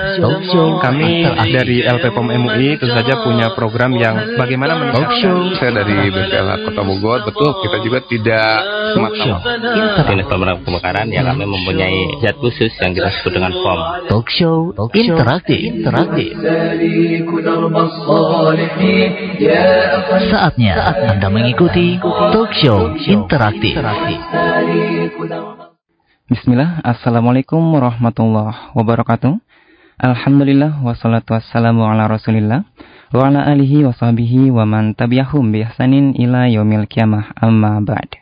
Talk show kami dari LPPOM MUI tentu saja punya program yang bagaimana Talk show. Saya dari BPLH Kota Bogor. Betul kita juga tidak semata-mata. Unit pemadam kebakaran ya kami mempunyai zat khusus yang kita sebut dengan foam. Talk show. interaktif. Interaktif. Saatnya Anda mengikuti Talk show interaktif. Bismillah, Assalamualaikum warahmatullahi wabarakatuh Alhamdulillah, wassalatu wassalamu ala rasulillah Wa ala alihi wa sahbihi wa man tabi'ahum bi ihsanin ila yaumil kiamah amma ba'd.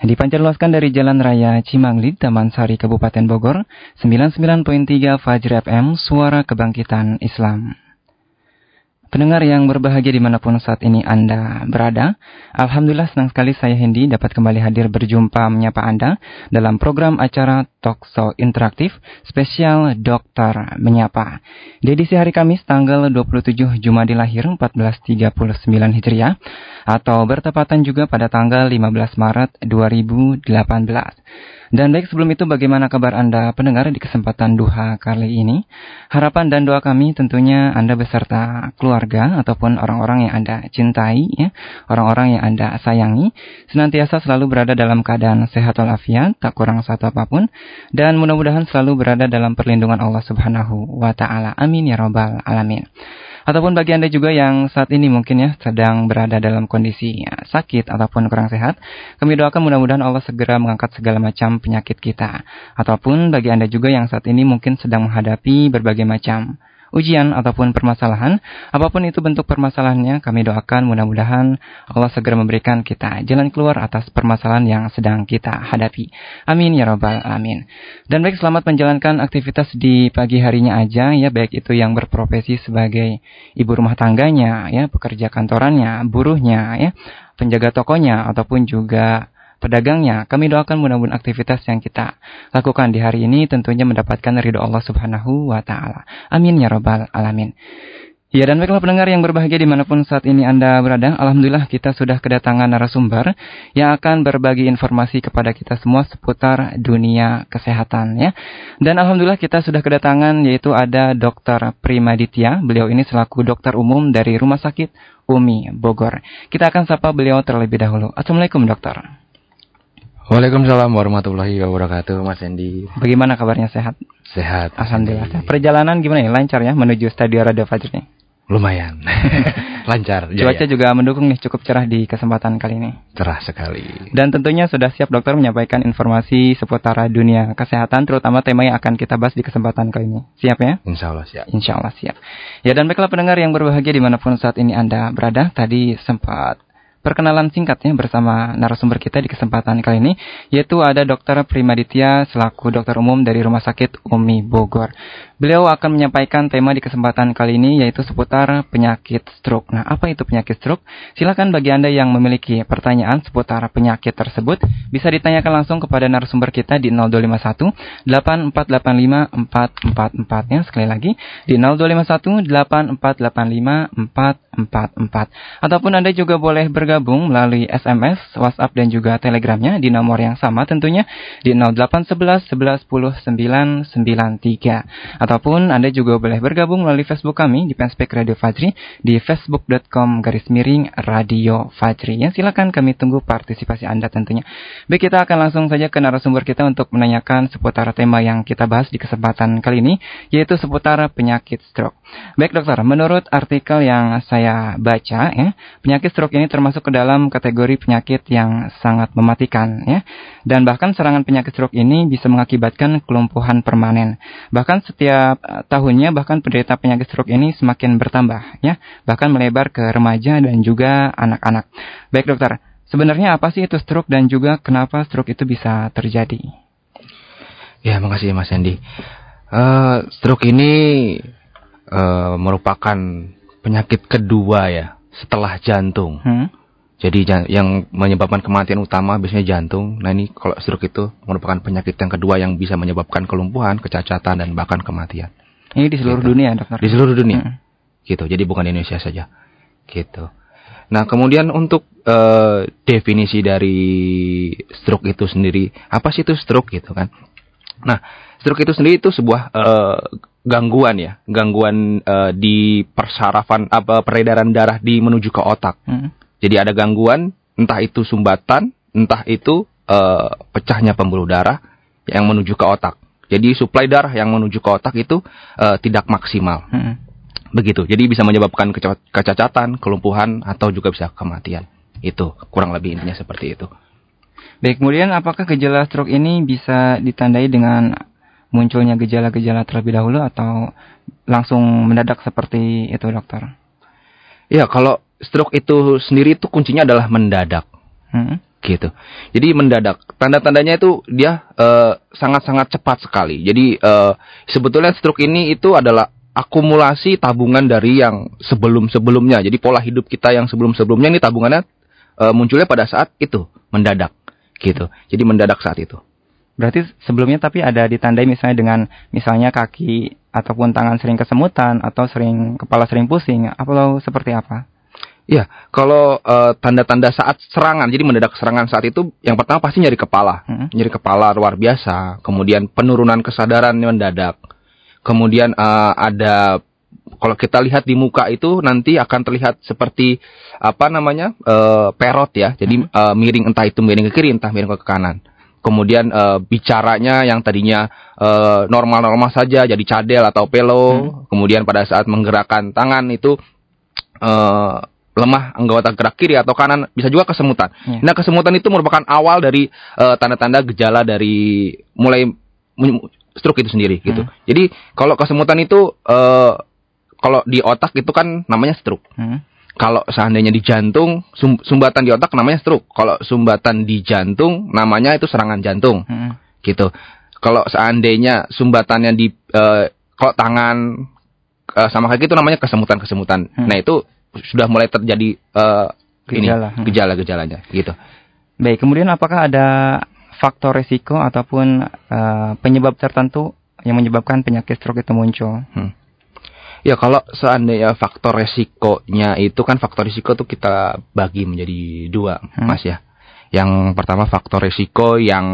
Dipancarluaskan dari Jalan Raya Cimangli, Taman Sari, Kabupaten Bogor 99.3 Fajr FM, Suara Kebangkitan Islam Pendengar yang berbahagia di mana pun saat ini Anda berada, Alhamdulillah senang sekali saya Hendy dapat kembali hadir berjumpa menyapa Anda dalam program acara Talk Show Interaktif spesial Dokter Menyapa. Di edisi hari Kamis tanggal 27 Jumadil Lahir 1439 Hijriah atau bertepatan juga pada tanggal 15 Maret 2018. Dan baik sebelum itu bagaimana kabar Anda pendengar di kesempatan duha kali ini? Harapan dan doa kami tentunya Anda beserta keluarga ataupun orang-orang yang Anda cintai, ya, orang-orang yang Anda sayangi, senantiasa selalu berada dalam keadaan sehat walafiat, tak kurang satu apa pun, dan mudah-mudahan selalu berada dalam perlindungan Allah Subhanahu wa Ta'ala. Amin ya Robbal 'Alamin. Ataupun bagi Anda juga yang saat ini mungkin ya sedang berada dalam kondisi ya, sakit ataupun kurang sehat, kami doakan mudah-mudahan Allah segera mengangkat segala macam penyakit kita. Ataupun bagi Anda juga yang saat ini mungkin sedang menghadapi berbagai macam ujian ataupun permasalahan, apa pun itu bentuk permasalahannya, kami doakan mudah-mudahan Allah segera memberikan kita jalan keluar atas permasalahan yang sedang kita hadapi. Amin ya robbal alamin. Dan baik selamat menjalankan aktivitas di pagi harinya aja ya, baik itu yang berprofesi sebagai ibu rumah tangganya ya, pekerja kantorannya, buruhnya ya, penjaga tokonya ataupun juga pedagangnya. Kami doakan mudah-mudahan aktivitas yang kita lakukan di hari ini tentunya mendapatkan ridho Allah Subhanahu wa Ta'ala. Amin ya Rabbal 'Alamin. Ya dan baiklah pendengar yang berbahagia di mana pun saat ini Anda berada Alhamdulillah kita sudah kedatangan narasumber Yang akan berbagi informasi kepada kita semua seputar dunia kesehatan ya Dan Alhamdulillah kita sudah kedatangan yaitu ada Dr. Primaditya Beliau ini selaku dokter umum dari Rumah Sakit Umi Bogor Kita akan sapa beliau terlebih dahulu Assalamualaikum dokter Waalaikumsalam warahmatullahi wabarakatuh, Mas Endi. Bagaimana kabarnya sehat? Sehat. Alhamdulillah. Perjalanan gimana ya? Lancar ya menuju Stadion Radio Fajr nih? Lumayan. Lancar. Cuaca ya. juga mendukung nih cukup cerah di kesempatan kali ini. Cerah sekali. Dan tentunya sudah siap dokter menyampaikan informasi seputar dunia kesehatan terutama tema yang akan kita bahas di kesempatan kali ini. Siap ya? Insya Allah siap. Insya Allah siap. Ya dan baiklah pendengar yang berbahagia di mana pun saat ini Anda berada. Tadi sempat perkenalan singkatnya bersama narasumber kita di kesempatan kali ini yaitu ada Dr. Primaditya selaku dokter umum dari Rumah Sakit Umi Bogor. Beliau akan menyampaikan tema di kesempatan kali ini yaitu seputar penyakit stroke. Nah, apa itu penyakit stroke? Silakan bagi Anda yang memiliki pertanyaan seputar penyakit tersebut bisa ditanyakan langsung kepada narasumber kita di 0251 8485 444 ya sekali lagi di 0251 8485 444 ataupun Anda juga boleh bergabung melalui SMS, WhatsApp dan juga Telegramnya di nomor yang sama tentunya di 0811 11 10 993 Ataupun Anda juga boleh bergabung melalui Facebook kami di Fanspage Radio Fajri di facebook.com garis miring Radio Fajri. Ya, silakan kami tunggu partisipasi Anda tentunya. Baik, kita akan langsung saja ke narasumber kita untuk menanyakan seputar tema yang kita bahas di kesempatan kali ini, yaitu seputar penyakit stroke. Baik dokter, menurut artikel yang saya baca, ya, penyakit stroke ini termasuk ke dalam kategori penyakit yang sangat mematikan, ya. Dan bahkan serangan penyakit stroke ini bisa mengakibatkan kelumpuhan permanen. Bahkan setiap uh, tahunnya bahkan penderita penyakit stroke ini semakin bertambah ya, bahkan melebar ke remaja dan juga anak-anak. Baik dokter, sebenarnya apa sih itu stroke dan juga kenapa stroke itu bisa terjadi? Ya, makasih Mas Andi. Uh, stroke ini uh, merupakan penyakit kedua ya setelah jantung. Hmm? Jadi yang menyebabkan kematian utama biasanya jantung. Nah ini kalau stroke itu merupakan penyakit yang kedua yang bisa menyebabkan kelumpuhan, kecacatan dan bahkan kematian. Ini di seluruh gitu. dunia, dokter. Di seluruh dunia. Hmm. Gitu. Jadi bukan di Indonesia saja. Gitu. Nah, kemudian untuk uh, definisi dari stroke itu sendiri, apa sih itu stroke gitu kan? Nah, stroke itu sendiri itu sebuah uh, gangguan ya, gangguan uh, di persarafan apa peredaran darah di menuju ke otak. Hmm. Jadi ada gangguan, entah itu sumbatan, entah itu uh, pecahnya pembuluh darah yang menuju ke otak. Jadi suplai darah yang menuju ke otak itu uh, tidak maksimal. Hmm. Begitu. Jadi bisa menyebabkan kecacatan, kelumpuhan atau juga bisa kematian. Itu kurang lebih intinya seperti itu. Baik, kemudian apakah gejala stroke ini bisa ditandai dengan munculnya gejala-gejala terlebih dahulu atau langsung mendadak seperti itu dokter? Ya, kalau stroke itu sendiri itu kuncinya adalah mendadak. Hmm? gitu. Jadi mendadak. Tanda-tandanya itu dia eh, sangat-sangat uh, cepat sekali. Jadi uh, sebetulnya stroke ini itu adalah akumulasi tabungan dari yang sebelum-sebelumnya. Jadi pola hidup kita yang sebelum-sebelumnya ini tabungannya uh, munculnya pada saat itu mendadak gitu. Jadi mendadak saat itu. Berarti sebelumnya tapi ada ditandai misalnya dengan misalnya kaki ataupun tangan sering kesemutan atau sering kepala sering pusing atau seperti apa? Iya, kalau uh, tanda-tanda saat serangan, jadi mendadak serangan saat itu, yang pertama pasti nyeri kepala, hmm. nyeri kepala luar biasa, kemudian penurunan kesadaran mendadak, kemudian uh, ada kalau kita lihat di muka itu nanti akan terlihat seperti apa namanya uh, perot ya, jadi hmm. uh, miring entah itu miring ke kiri, entah miring ke kanan. Kemudian uh, bicaranya yang tadinya normal-normal uh, saja jadi cadel atau pelo, hmm. kemudian pada saat menggerakkan tangan itu uh, lemah anggota gerak kiri atau kanan bisa juga kesemutan. Ya. Nah kesemutan itu merupakan awal dari tanda eh, tanda-tanda gejala dari mulai stroke itu sendiri gitu. Hmm. Jadi kalau kesemutan itu uh, kalau di otak itu kan namanya stroke. Hmm. Kalau seandainya di jantung sum sumbatan di otak namanya stroke. Kalau sumbatan di jantung namanya itu serangan jantung. Hmm. Gitu. Kalau seandainya sumbatannya di uh, kalau tangan uh, sama kaki itu namanya kesemutan-kesemutan. Hmm. Nah itu sudah mulai terjadi uh, gejala ini gejala-gejalanya gitu. Baik, kemudian apakah ada faktor resiko ataupun uh, penyebab tertentu yang menyebabkan penyakit stroke itu muncul? Hmm. Ya kalau seandainya faktor resikonya itu kan faktor resiko itu kita bagi menjadi dua, hmm. Mas ya. Yang pertama faktor resiko yang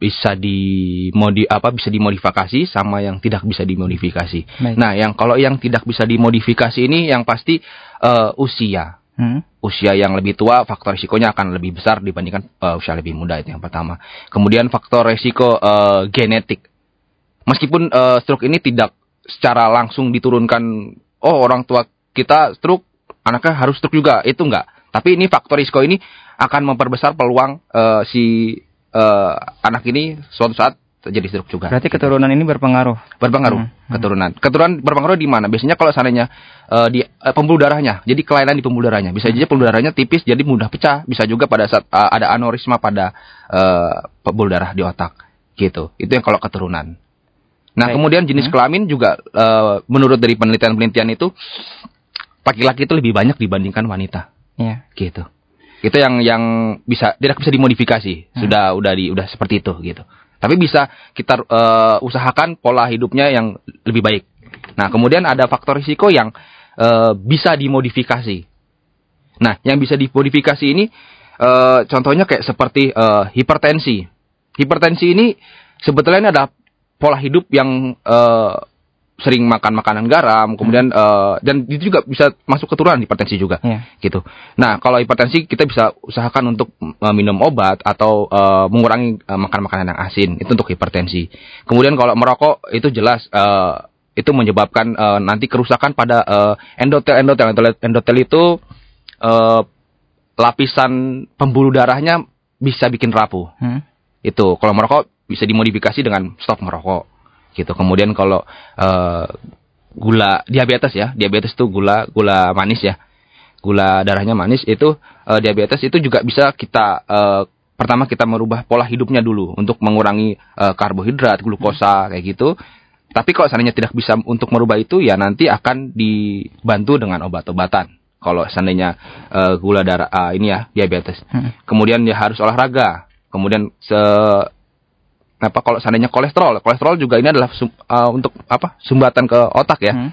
bisa dimodi apa bisa dimodifikasi sama yang tidak bisa dimodifikasi. Baik. Nah, yang kalau yang tidak bisa dimodifikasi ini yang pasti uh, usia. Hmm? Usia yang lebih tua faktor resikonya akan lebih besar dibandingkan uh, usia lebih muda itu yang pertama. Kemudian faktor resiko uh, genetik. Meskipun uh, stroke ini tidak secara langsung diturunkan oh orang tua kita stroke anaknya harus stroke juga itu enggak. Tapi ini faktor risiko ini akan memperbesar peluang uh, si uh, anak ini suatu saat terjadi stroke juga. Berarti keturunan ini berpengaruh. Berpengaruh hmm. hmm. keturunan. Keturunan berpengaruh di mana? Biasanya kalau seandainya uh, di uh, pembuluh darahnya, jadi kelainan di pembuluh darahnya. Bisa hmm. pembuluh darahnya tipis jadi mudah pecah. Bisa juga pada saat uh, ada aneurisma pada uh, pembuluh darah di otak. Gitu. Itu yang kalau keturunan. Nah, Baik. kemudian jenis hmm. kelamin juga uh, menurut dari penelitian-penelitian itu laki-laki itu lebih banyak dibandingkan wanita. Iya. Gitu itu yang yang bisa tidak bisa dimodifikasi hmm. sudah udah di udah seperti itu gitu tapi bisa kita uh, usahakan pola hidupnya yang lebih baik nah kemudian ada faktor risiko yang uh, bisa dimodifikasi nah yang bisa dimodifikasi ini uh, contohnya kayak seperti uh, hipertensi hipertensi ini sebetulnya ada pola hidup yang uh, sering makan makanan garam, kemudian hmm. uh, dan itu juga bisa masuk keturunan hipertensi juga, yeah. gitu. Nah kalau hipertensi kita bisa usahakan untuk uh, minum obat atau uh, mengurangi uh, makan makanan yang asin itu untuk hipertensi. Kemudian kalau merokok itu jelas uh, itu menyebabkan uh, nanti kerusakan pada uh, endotel endotel endotel, endotel itu uh, lapisan pembuluh darahnya bisa bikin rapuh. Hmm. Itu kalau merokok bisa dimodifikasi dengan stop merokok gitu. Kemudian kalau uh, gula diabetes ya, diabetes itu gula gula manis ya, gula darahnya manis itu uh, diabetes itu juga bisa kita uh, pertama kita merubah pola hidupnya dulu untuk mengurangi uh, karbohidrat, glukosa kayak gitu. Tapi kalau seandainya tidak bisa untuk merubah itu ya nanti akan dibantu dengan obat-obatan. Kalau seandainya uh, gula darah uh, ini ya diabetes. Hmm. Kemudian dia harus olahraga. Kemudian se apa kalau seandainya kolesterol kolesterol juga ini adalah sum, uh, untuk apa sumbatan ke otak ya hmm.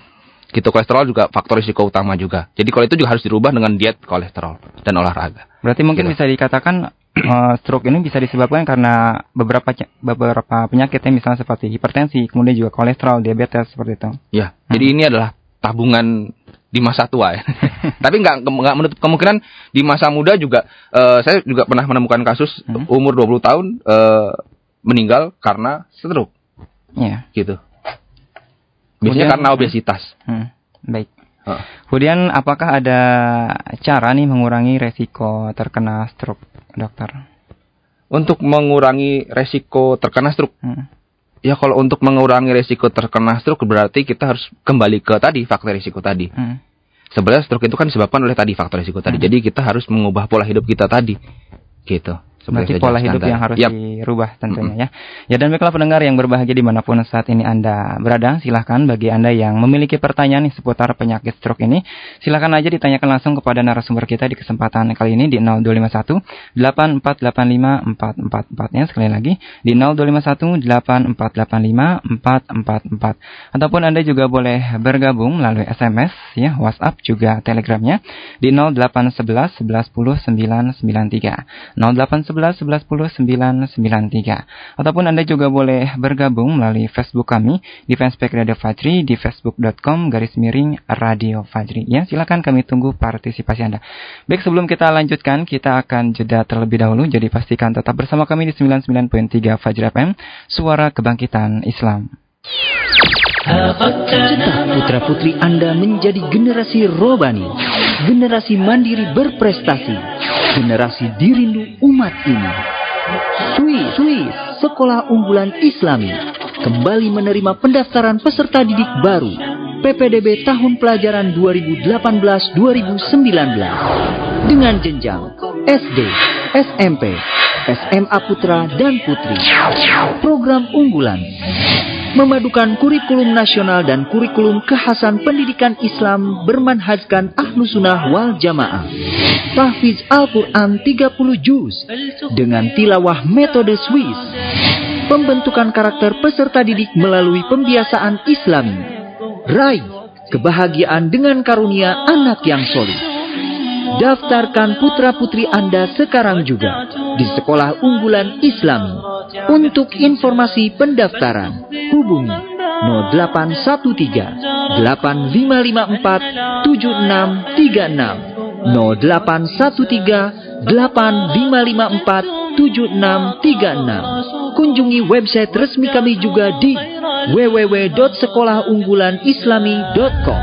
gitu kolesterol juga faktor risiko utama juga jadi kalau itu juga harus dirubah dengan diet kolesterol dan olahraga berarti mungkin gitu. bisa dikatakan uh, stroke ini bisa disebabkan karena beberapa beberapa penyakit yang misalnya seperti hipertensi, kemudian juga kolesterol, diabetes seperti itu. Ya, hmm. jadi ini adalah tabungan di masa tua ya. Tapi nggak nggak menutup kemungkinan di masa muda juga uh, saya juga pernah menemukan kasus hmm. umur 20 tahun uh, meninggal karena stroke. Ya. Gitu. Biasanya Kemudian, karena obesitas. Hmm, baik. Uh. Kemudian apakah ada cara nih mengurangi resiko terkena stroke, dokter? Untuk mengurangi resiko terkena stroke, hmm. ya kalau untuk mengurangi resiko terkena stroke berarti kita harus kembali ke tadi faktor resiko tadi. Hmm. Sebenarnya stroke itu kan disebabkan oleh tadi faktor resiko tadi. Hmm. Jadi kita harus mengubah pola hidup kita tadi, gitu. Berarti pola hidup yang harus yep. dirubah tentunya mm -hmm. ya. Ya dan baiklah pendengar yang berbahagia di mana pun saat ini Anda berada, silahkan bagi Anda yang memiliki pertanyaan seputar penyakit stroke ini, silahkan aja ditanyakan langsung kepada narasumber kita di kesempatan kali ini di 0251 8485 444 nya sekali lagi di 0251 8485 444 ataupun Anda juga boleh bergabung melalui SMS ya, WhatsApp juga Telegramnya di 0811 11 10 993 08 11 11 10 993. Ataupun Anda juga boleh bergabung melalui Facebook kami di fanspage Radio Fajri di facebook.com garis miring Radio Fajri. Ya, silakan kami tunggu partisipasi Anda. Baik, sebelum kita lanjutkan, kita akan jeda terlebih dahulu. Jadi pastikan tetap bersama kami di 99.3 Fajri FM, Suara Kebangkitan Islam. Putra-putri Anda menjadi generasi robani, generasi mandiri berprestasi, generasi dirindu umat ini. Swiss, Swiss, Sekolah Unggulan Islami, kembali menerima pendaftaran peserta didik baru PPDB tahun pelajaran 2018-2019 dengan jenjang SD, SMP, SMA Putra dan Putri. Program unggulan memadukan kurikulum nasional dan kurikulum kekhasan pendidikan Islam bermanhajkan ahlu sunnah wal jamaah. Tahfiz Al-Quran 30 juz dengan tilawah metode Swiss. Pembentukan karakter peserta didik melalui pembiasaan islami. Raih kebahagiaan dengan karunia anak yang solid. Daftarkan putra-putri Anda sekarang juga di Sekolah Unggulan Islami. Untuk informasi pendaftaran, hubungi 0813 8554 7636 0813 8554 7636 Kunjungi website resmi kami juga di www.sekolahunggulanislami.com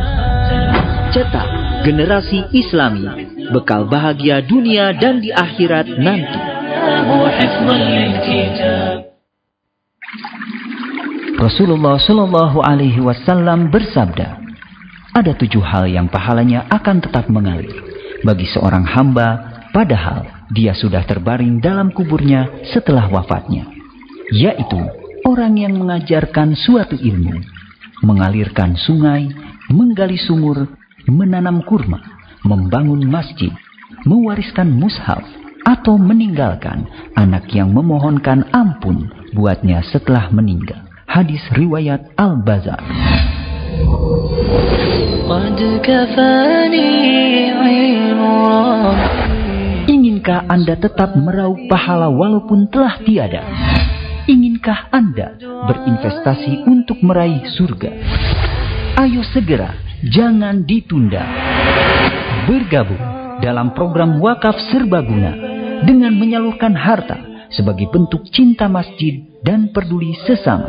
Cetak generasi Islami, bekal bahagia dunia dan di akhirat nanti. Rasulullah Shallallahu Alaihi Wasallam bersabda, ada tujuh hal yang pahalanya akan tetap mengalir bagi seorang hamba, padahal dia sudah terbaring dalam kuburnya setelah wafatnya, yaitu orang yang mengajarkan suatu ilmu, mengalirkan sungai, menggali sumur, menanam kurma, membangun masjid, mewariskan mushaf, atau meninggalkan anak yang memohonkan ampun buatnya setelah meninggal. Hadis riwayat Al-Bazar. Inginkah Anda tetap meraup pahala walaupun telah tiada? Inginkah Anda berinvestasi untuk meraih surga? Ayo segera jangan ditunda. Bergabung dalam program wakaf serbaguna dengan menyalurkan harta sebagai bentuk cinta masjid dan peduli sesama.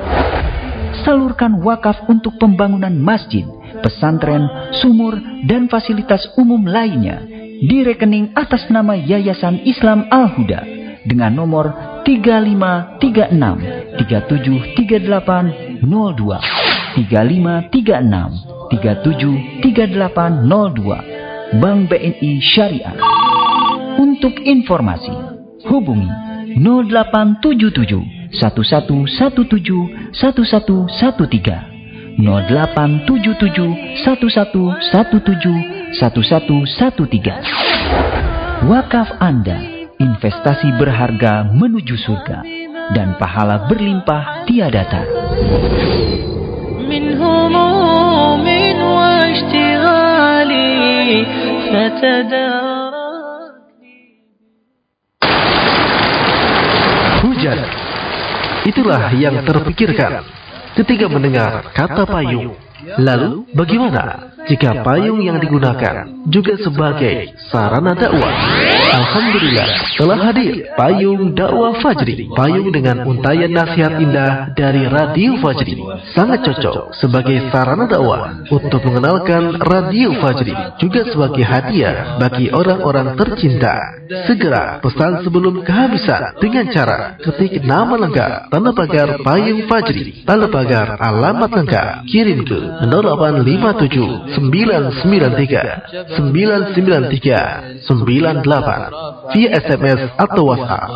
Salurkan wakaf untuk pembangunan masjid, pesantren, sumur, dan fasilitas umum lainnya di rekening atas nama Yayasan Islam Al-Huda dengan nomor 3536 3738 02 3536 373802 Bank BNI Syariah. Untuk informasi, hubungi 0877 1117 1113 0877 1117 1113 Wakaf Anda, investasi berharga menuju surga dan pahala berlimpah tiada tara. Itulah yang terpikirkan ketika mendengar kata payung. Lalu, bagaimana jika payung yang digunakan juga sebagai sarana dakwah? Alhamdulillah, telah hadir payung dakwah Fajri. Payung dengan untayan nasihat indah dari Radio Fajri. Sangat cocok sebagai sarana dakwah untuk mengenalkan Radio Fajri. Juga sebagai hadiah bagi orang-orang tercinta. Segera pesan sebelum kehabisan dengan cara ketik nama lengkap, tanda pagar payung Fajri, tanda pagar alamat lengkap, kirim ke 0857 993 993 98 via SMS atau WhatsApp.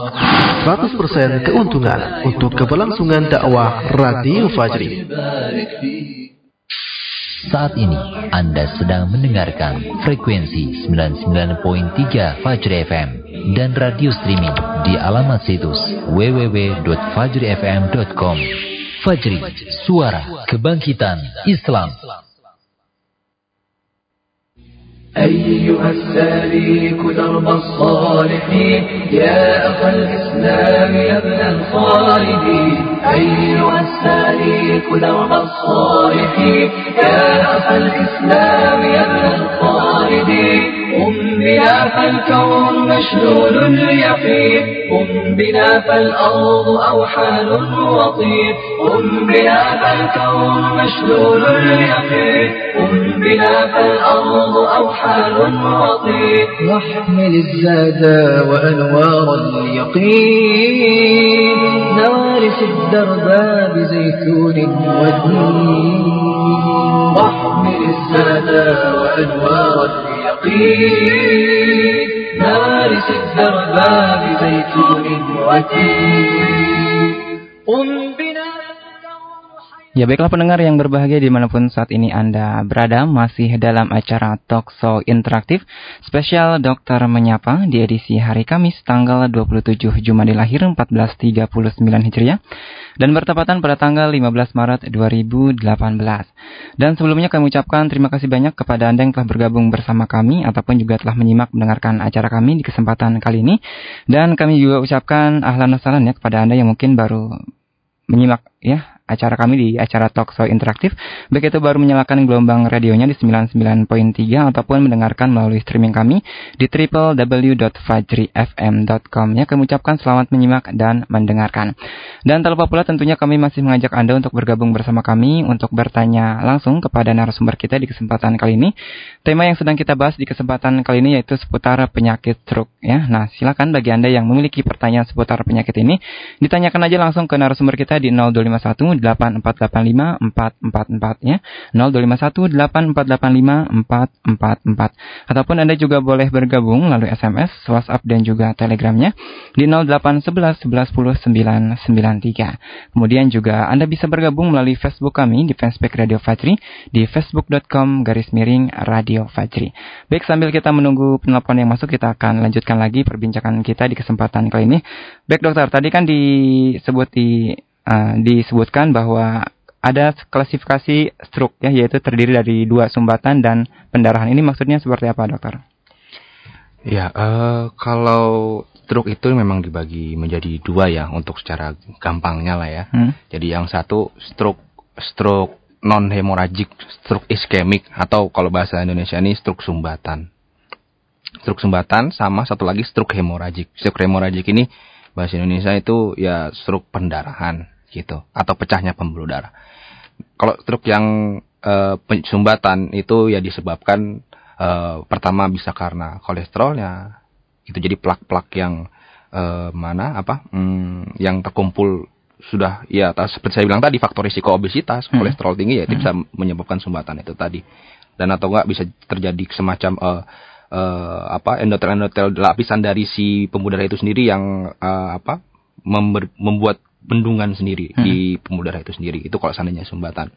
100% keuntungan untuk keberlangsungan dakwah Radio Fajri. Saat ini Anda sedang mendengarkan frekuensi 99.3 Fajri FM dan radio streaming di alamat situs www.fajrifm.com. Fajri, suara kebangkitan Islam. أيها السالك درب الصالحين يا أخا الإسلام يا ابن الخالدين أيها السالك درب الصالحين يا أخا الإسلام يا ابن الخالدين قم بنا فالكون مشلول اليقين. قم بنا فالأرض أوحال وطين قم بنا فالكون مشلول اليقين. قم بنا فالأرض أوحال وطين واحمل الزاد وأنوار اليقين. نوارس الدرب بزيتون ودين. واحمل الزاد وأنوار اليقين نوارس الدرب بزيتون ودين قم بنا Ya baiklah pendengar yang berbahagia dimanapun saat ini Anda berada masih dalam acara Talk Show Interaktif spesial Dokter Menyapa di edisi hari Kamis tanggal 27 Jumadil Lahir 1439 Hijriah dan bertepatan pada tanggal 15 Maret 2018. Dan sebelumnya kami ucapkan terima kasih banyak kepada Anda yang telah bergabung bersama kami ataupun juga telah menyimak mendengarkan acara kami di kesempatan kali ini dan kami juga ucapkan ahlan wasalan ya kepada Anda yang mungkin baru menyimak ya acara kami di acara Talk Show Interaktif, baik itu baru menyalakan gelombang radionya di 99.3 ataupun mendengarkan melalui streaming kami di www.fajrifm.com. Ya, kami ucapkan selamat menyimak dan mendengarkan. Dan tak lupa pula tentunya kami masih mengajak Anda untuk bergabung bersama kami untuk bertanya langsung kepada narasumber kita di kesempatan kali ini. Tema yang sedang kita bahas di kesempatan kali ini yaitu seputar penyakit stroke ya. Nah, silakan bagi Anda yang memiliki pertanyaan seputar penyakit ini ditanyakan aja langsung ke narasumber kita di 0251 8485 444 ya. 0251 8485 444. Ataupun Anda juga boleh bergabung melalui SMS, WhatsApp dan juga Telegramnya di 0811 11 10 993. Kemudian juga Anda bisa bergabung melalui Facebook kami di fanspage Radio Fajri di facebook.com garis miring Radio Fajri. Baik, sambil kita menunggu penelpon yang masuk, kita akan lanjutkan lagi perbincangan kita di kesempatan kali ini. Baik dokter, tadi kan disebut di uh, disebutkan bahwa ada klasifikasi stroke ya yaitu terdiri dari dua sumbatan dan pendarahan. Ini maksudnya seperti apa, dokter? Ya, uh, kalau stroke itu memang dibagi menjadi dua ya untuk secara gampangnya lah ya. Hmm? Jadi yang satu stroke stroke non hemoragik, stroke iskemik atau kalau bahasa Indonesia ini stroke sumbatan. Stroke sumbatan sama satu lagi stroke hemoragik. Stroke hemoragik ini bahasa Indonesia itu ya stroke pendarahan gitu atau pecahnya pembuluh darah. Kalau stroke yang uh, sumbatan itu ya disebabkan uh, pertama bisa karena kolesterolnya itu jadi plak-plak yang uh, mana apa hmm, yang terkumpul sudah ya seperti saya bilang tadi faktor risiko obesitas hmm. kolesterol tinggi ya itu hmm. bisa menyebabkan sumbatan itu tadi dan atau enggak bisa terjadi semacam uh, uh, apa endotel endotel lapisan dari si pembuluh darah itu sendiri yang uh, apa member, membuat bendungan sendiri hmm. di pembuluh darah itu sendiri. Itu kalau seandainya sumbatan.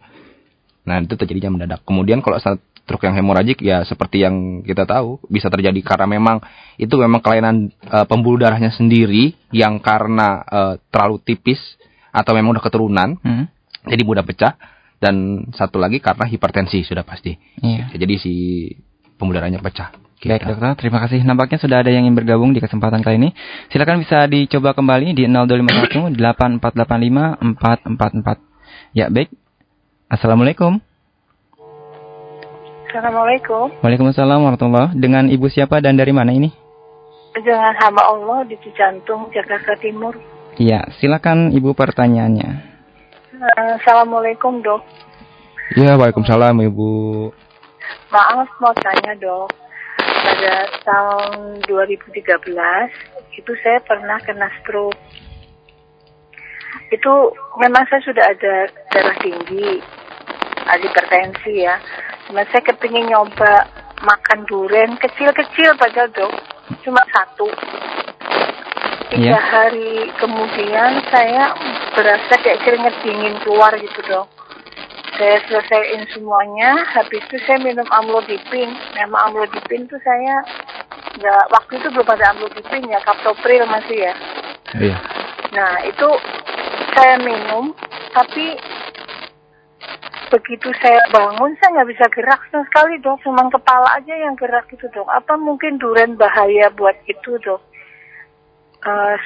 Nah, itu terjadinya mendadak. Kemudian kalau stroke yang hemoragik ya seperti yang kita tahu bisa terjadi karena memang itu memang kelainan uh, pembuluh darahnya sendiri yang karena uh, terlalu tipis atau memang udah keturunan. Hmm. Jadi mudah pecah dan satu lagi karena hipertensi sudah pasti. Yeah. Jadi si pembuluh darahnya pecah. Gitu. Baik dokter, terima kasih. Nampaknya sudah ada yang ingin bergabung di kesempatan kali ini. Silakan bisa dicoba kembali di 0251 8485 444. Ya baik. Assalamualaikum. Assalamualaikum. Waalaikumsalam warahmatullahi Dengan ibu siapa dan dari mana ini? Dengan hamba Allah di Cijantung, Jakarta Timur. Iya, silakan ibu pertanyaannya. Uh, Assalamualaikum dok. Ya, waalaikumsalam ibu. Maaf mau tanya dok. Pada tahun 2013 itu saya pernah kena stroke. Itu memang saya sudah ada darah tinggi, ada hipertensi ya. Cuma saya kepingin nyoba makan durian kecil-kecil pada dok, cuma satu. Tiga yeah. hari kemudian saya berasa kayak keringet dingin keluar gitu dok. Saya selesaiin semuanya, habis itu saya minum amlodipin. Nama amlodipin tuh saya nggak waktu itu belum ada amlodipin ya, kaptopril masih ya. Iya. Nah itu saya minum, tapi begitu saya bangun saya nggak bisa gerak sama sekali dok cuma kepala aja yang gerak gitu dok apa mungkin duren bahaya buat itu dok uh,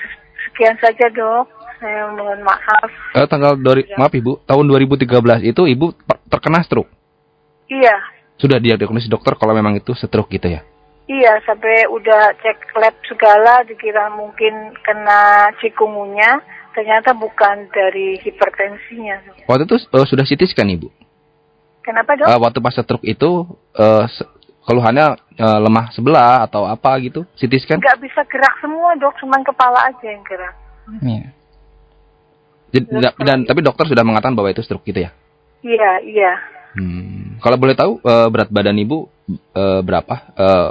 sekian saja dok saya mohon maaf uh, tanggal dari maaf ibu tahun 2013 itu ibu terkena stroke iya sudah diagnosis dokter kalau memang itu stroke gitu ya Iya, sampai udah cek lab segala, dikira mungkin kena cikungunya, ternyata bukan dari hipertensinya. Waktu itu uh, sudah CT scan ibu? Kenapa dok? Uh, waktu pas stroke itu uh, keluhannya uh, lemah sebelah atau apa gitu? CT scan? Gak bisa gerak semua dok, cuma kepala aja yang gerak. Iya. Jadi, dan tapi dokter sudah mengatakan bahwa itu stroke gitu ya? Iya iya. Hmm. Kalau boleh tahu uh, berat badan ibu uh, berapa? Uh,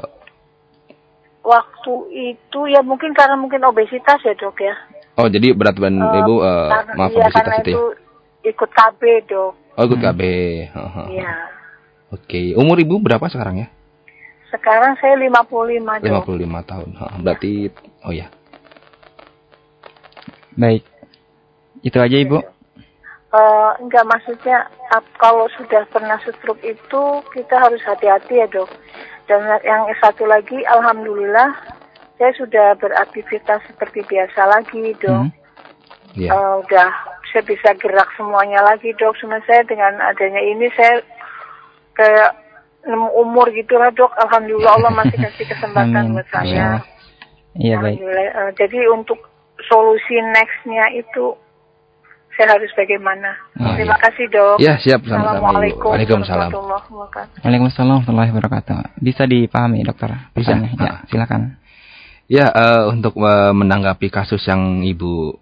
Waktu itu ya mungkin karena mungkin obesitas ya dok ya. Oh, jadi berat badan uh, ibu uh, karena, maaf iya, obesitas karena itu ya? ikut KB, Dok. Oh, ikut KB. Iya. Oke, okay. umur ibu berapa sekarang ya? Sekarang saya 55, Dok. 55 tahun. Berarti oh ya. Baik. Itu aja, Ibu. Uh, enggak maksudnya kalau sudah pernah stroke itu kita harus hati-hati ya, Dok. Dan yang satu lagi alhamdulillah saya sudah beraktivitas seperti biasa lagi, Dok. Hmm. Yeah. Uh, udah saya bisa gerak semuanya lagi, Dok. Cuma saya dengan adanya ini saya kayak umur gitu lah, Dok. Alhamdulillah Allah masih kasih kesempatan buat saya. Iya, baik. Uh, jadi untuk solusi nextnya itu saya harus bagaimana. Oh, Terima iya. kasih dok. Ya siap sama-sama. Assalamualaikum Waalaikumsalam. Waalaikumsalam warahmatullahi wabarakatuh. Bisa dipahami dokter? Bisa. Ya, silakan. Ya uh, untuk uh, menanggapi kasus yang ibu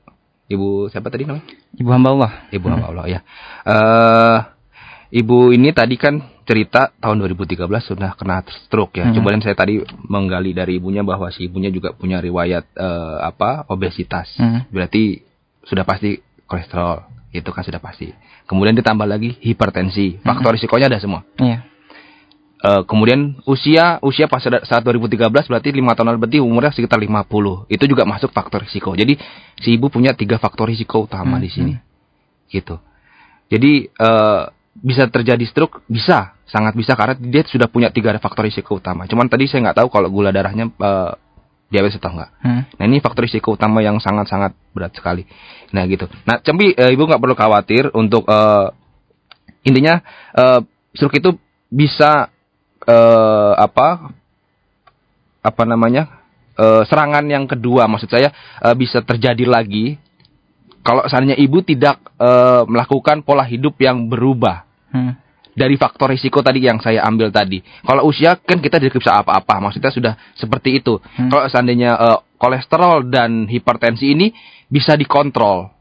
ibu siapa tadi namanya? Ibu hamba Allah. Ibu hamba Allah ya. Uh, ibu ini tadi kan cerita tahun 2013 sudah kena stroke ya. Hmm. Coba saya tadi menggali dari ibunya bahwa si ibunya juga punya riwayat uh, apa obesitas. Hmm. Berarti sudah pasti kolesterol itu kan sudah pasti. Kemudian ditambah lagi hipertensi, faktor hmm. risikonya ada semua. Iya. Uh, kemudian usia usia pas saat 2013 berarti lima tahun berarti umurnya sekitar 50. Itu juga masuk faktor risiko. Jadi si ibu punya tiga faktor risiko utama hmm. di sini. Gitu. Jadi uh, bisa terjadi stroke bisa, sangat bisa karena dia sudah punya tiga faktor risiko utama. Cuman tadi saya nggak tahu kalau gula darahnya uh, diabetes atau enggak. Hmm. Nah ini faktor risiko utama yang sangat-sangat berat sekali. Nah gitu. Nah cembi e, ibu nggak perlu khawatir untuk e, intinya e, stroke itu bisa e, apa apa namanya e, serangan yang kedua maksud saya e, bisa terjadi lagi kalau seandainya ibu tidak e, melakukan pola hidup yang berubah. Hmm dari faktor risiko tadi yang saya ambil tadi. Kalau usia kan kita tidak bisa apa-apa, maksudnya sudah seperti itu. Hmm. Kalau seandainya uh, kolesterol dan hipertensi ini bisa dikontrol.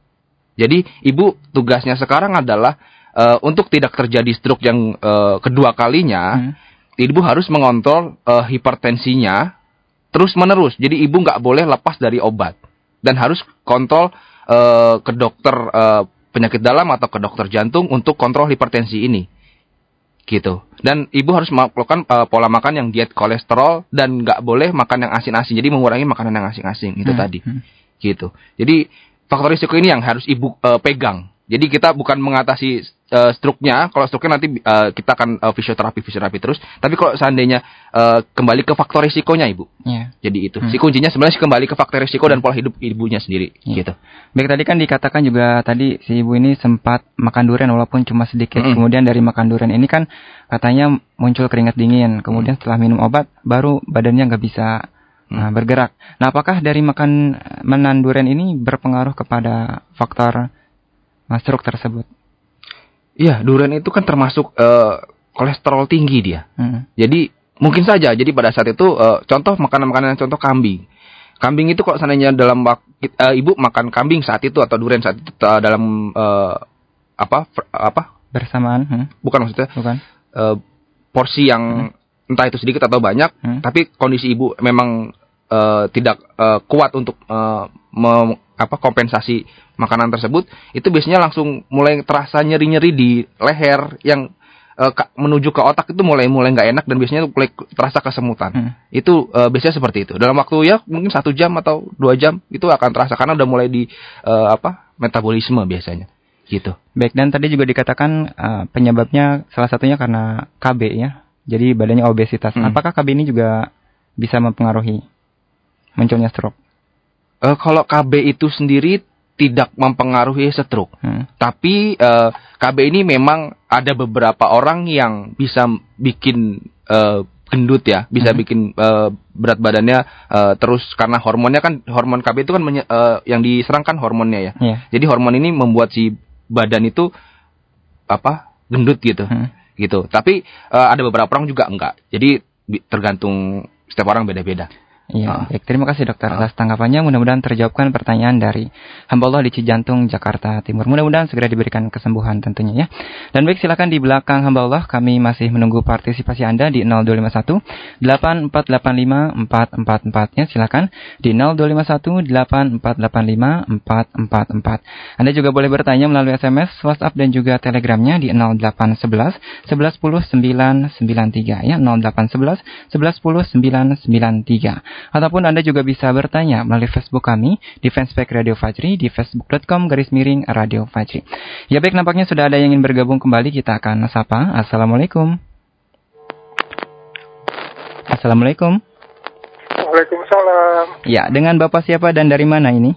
Jadi ibu tugasnya sekarang adalah uh, untuk tidak terjadi stroke yang uh, kedua kalinya, hmm. ibu harus mengontrol uh, hipertensinya terus menerus. Jadi ibu nggak boleh lepas dari obat dan harus kontrol uh, ke dokter uh, penyakit dalam atau ke dokter jantung untuk kontrol hipertensi ini gitu. Dan ibu harus melakukan uh, pola makan yang diet kolesterol dan nggak boleh makan yang asin-asin. Jadi mengurangi makanan yang asin-asin itu hmm. tadi, hmm. gitu. Jadi faktor risiko ini yang harus ibu uh, pegang Jadi kita bukan mengatasi uh, struknya. Kalau struknya nanti uh, kita akan uh, fisioterapi fisioterapi terus. Tapi kalau seandainya uh, kembali ke faktor risikonya ibu. Ya. Jadi itu. Hmm. Si kuncinya sebenarnya kembali ke faktor risiko dan pola hidup ibunya sendiri. Ya. Gitu. Baik tadi kan dikatakan juga tadi si ibu ini sempat makan durian walaupun cuma sedikit. Mm -mm. Kemudian dari makan durian ini kan katanya muncul keringat dingin. Kemudian setelah minum obat baru badannya nggak bisa Nah, bergerak. Nah, apakah dari makan menan durian ini berpengaruh kepada faktor stroke tersebut? Iya, durian itu kan termasuk uh, kolesterol tinggi dia. Hmm. Jadi mungkin saja. Jadi pada saat itu uh, contoh makanan-makanan contoh kambing. Kambing itu kalau seandainya dalam waktu uh, ibu makan kambing saat itu atau durian saat itu uh, dalam uh, apa fr- apa Bersamaan. Hmm. bukan maksudnya Bukan. uh, porsi yang entah itu sedikit atau banyak, Hmm. tapi kondisi ibu memang uh, tidak uh, kuat untuk uh, apa kompensasi makanan tersebut, itu biasanya langsung mulai terasa nyeri-nyeri di leher yang uh, menuju ke otak itu mulai mulai nggak enak dan biasanya mulai terasa kesemutan. Hmm. Itu uh, biasanya seperti itu. Dalam waktu ya mungkin satu jam atau dua jam itu akan terasa karena udah mulai di uh, apa metabolisme biasanya gitu. Baik, dan tadi juga dikatakan uh, penyebabnya salah satunya karena KB ya. Jadi badannya obesitas. Hmm. Apakah KB ini juga bisa mempengaruhi munculnya stroke? Eh, kalau KB itu sendiri tidak mempengaruhi stroke. Hmm. Tapi eh, KB ini memang ada beberapa orang yang bisa bikin eh, gendut ya, bisa Mhm. bikin eh, berat badannya eh, terus karena hormonnya kan hormon KB itu kan menye- eh, yang diserang kan hormonnya ya. Iya. Jadi hormon ini membuat si badan itu apa gendut gitu, Hmm. gitu. Tapi eh, ada beberapa orang juga enggak. Jadi tergantung setiap orang beda-beda. Iya, Ah. baik. Terima kasih dokter Ah. atas tanggapannya. Mudah-mudahan terjawabkan pertanyaan dari hamba Allah di Cijantung, Jakarta Timur. Mudah-mudahan segera diberikan kesembuhan tentunya ya. Dan baik silakan di belakang hamba Allah kami masih menunggu partisipasi Anda di 0251 8485 444 nya silakan di 0251 8485 444. Anda juga boleh bertanya melalui SMS, WhatsApp dan juga Telegramnya di 0811 1110 993 ya 0811 1110 993 ataupun Anda juga bisa bertanya melalui Facebook kami di fanspage Radio Fajri di facebook.com garis miring Radio Fajri. Ya baik nampaknya sudah ada yang ingin bergabung kembali kita akan sapa. Assalamualaikum. Assalamualaikum. Waalaikumsalam. Ya, dengan Bapak siapa dan dari mana ini?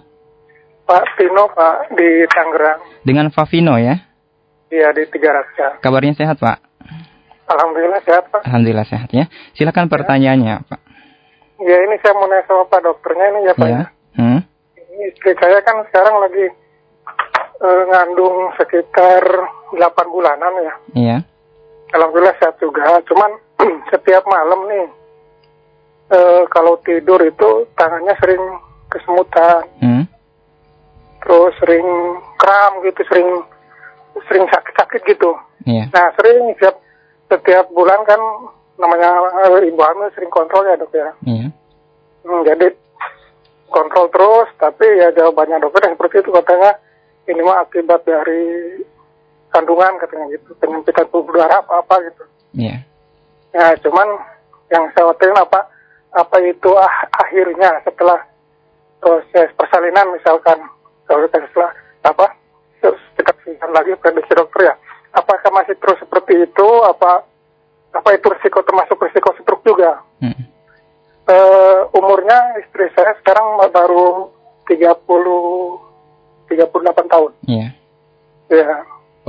Pak Tino, Pak, di Tangerang. Dengan Favino ya. Iya, di Tiga Raksa. Kabarnya sehat, Pak? Alhamdulillah sehat, Pak. Alhamdulillah sehat ya. Silakan pertanyaannya, Pak. Ya, ini saya mau nanya sama Pak dokternya ini ya, Pak. Ya. Hmm. Ini istri saya kan sekarang lagi eh, ngandung sekitar 8 bulanan ya. Iya. Alhamdulillah sehat juga. Cuman setiap malam nih, eh, kalau tidur itu tangannya sering kesemutan. Hmm. Terus sering kram gitu, sering sering sakit-sakit gitu. Iya. Nah sering setiap setiap bulan kan namanya eh, ibu hamil sering kontrol ya dok ya. Iya. Hmm, jadi kontrol terus, tapi ya jawabannya dokter yang seperti itu katanya ini mah akibat dari kandungan katanya gitu, penyempitan pembuluh darah apa apa gitu. Iya. Ya cuman yang saya khawatirin apa apa itu ah, akhirnya setelah proses persalinan misalkan kalau kita setelah apa kita lagi prediksi dokter ya apakah masih terus seperti itu apa apa itu risiko termasuk risiko stroke juga Hmm. Eh, umurnya istri saya sekarang baru 30 38 tahun Iya. ya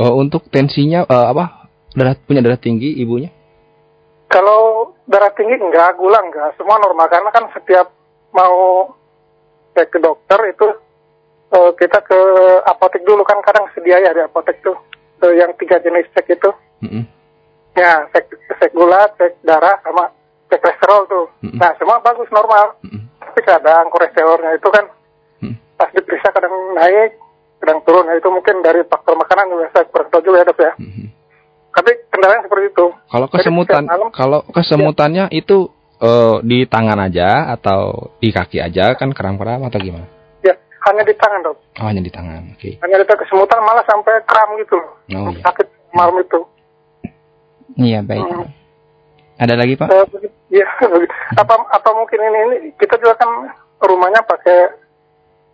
Oh, untuk tensinya eh, apa? Darah punya darah tinggi ibunya? Kalau darah tinggi enggak, gula enggak, semua normal karena kan setiap mau cek ke dokter itu eh, kita ke apotek dulu kan kadang sedia ya di apotek tuh eh, yang tiga jenis cek itu. Mm-mm. Ya, cek, cek gula, cek darah sama cek kolesterol tuh. Mm-mm. Nah, semua bagus normal. Mm-mm. Tapi kadang kolesterolnya itu kan Mm. pas diperiksa kadang naik, kadang turun. Nah, itu mungkin dari faktor makanan juga saya kurang tahu juga ya dok ya. Mhm. Tapi kendalanya seperti itu. Kalau Jadi kesemutan, malam kalau kesemutannya itu eh, di tangan aja atau di kaki aja kan kram-kram atau gimana? ya hanya di tangan dok. Oh, hanya di tangan. Oke. hanya ada kesemutan malah sampai kram gitu Oh, iya. sakit malam itu Iya, baik. Hmm. Ada lagi, Pak? Eh. Iya, begitu. apa apa mungkin ini, ini kita juga kan rumahnya pakai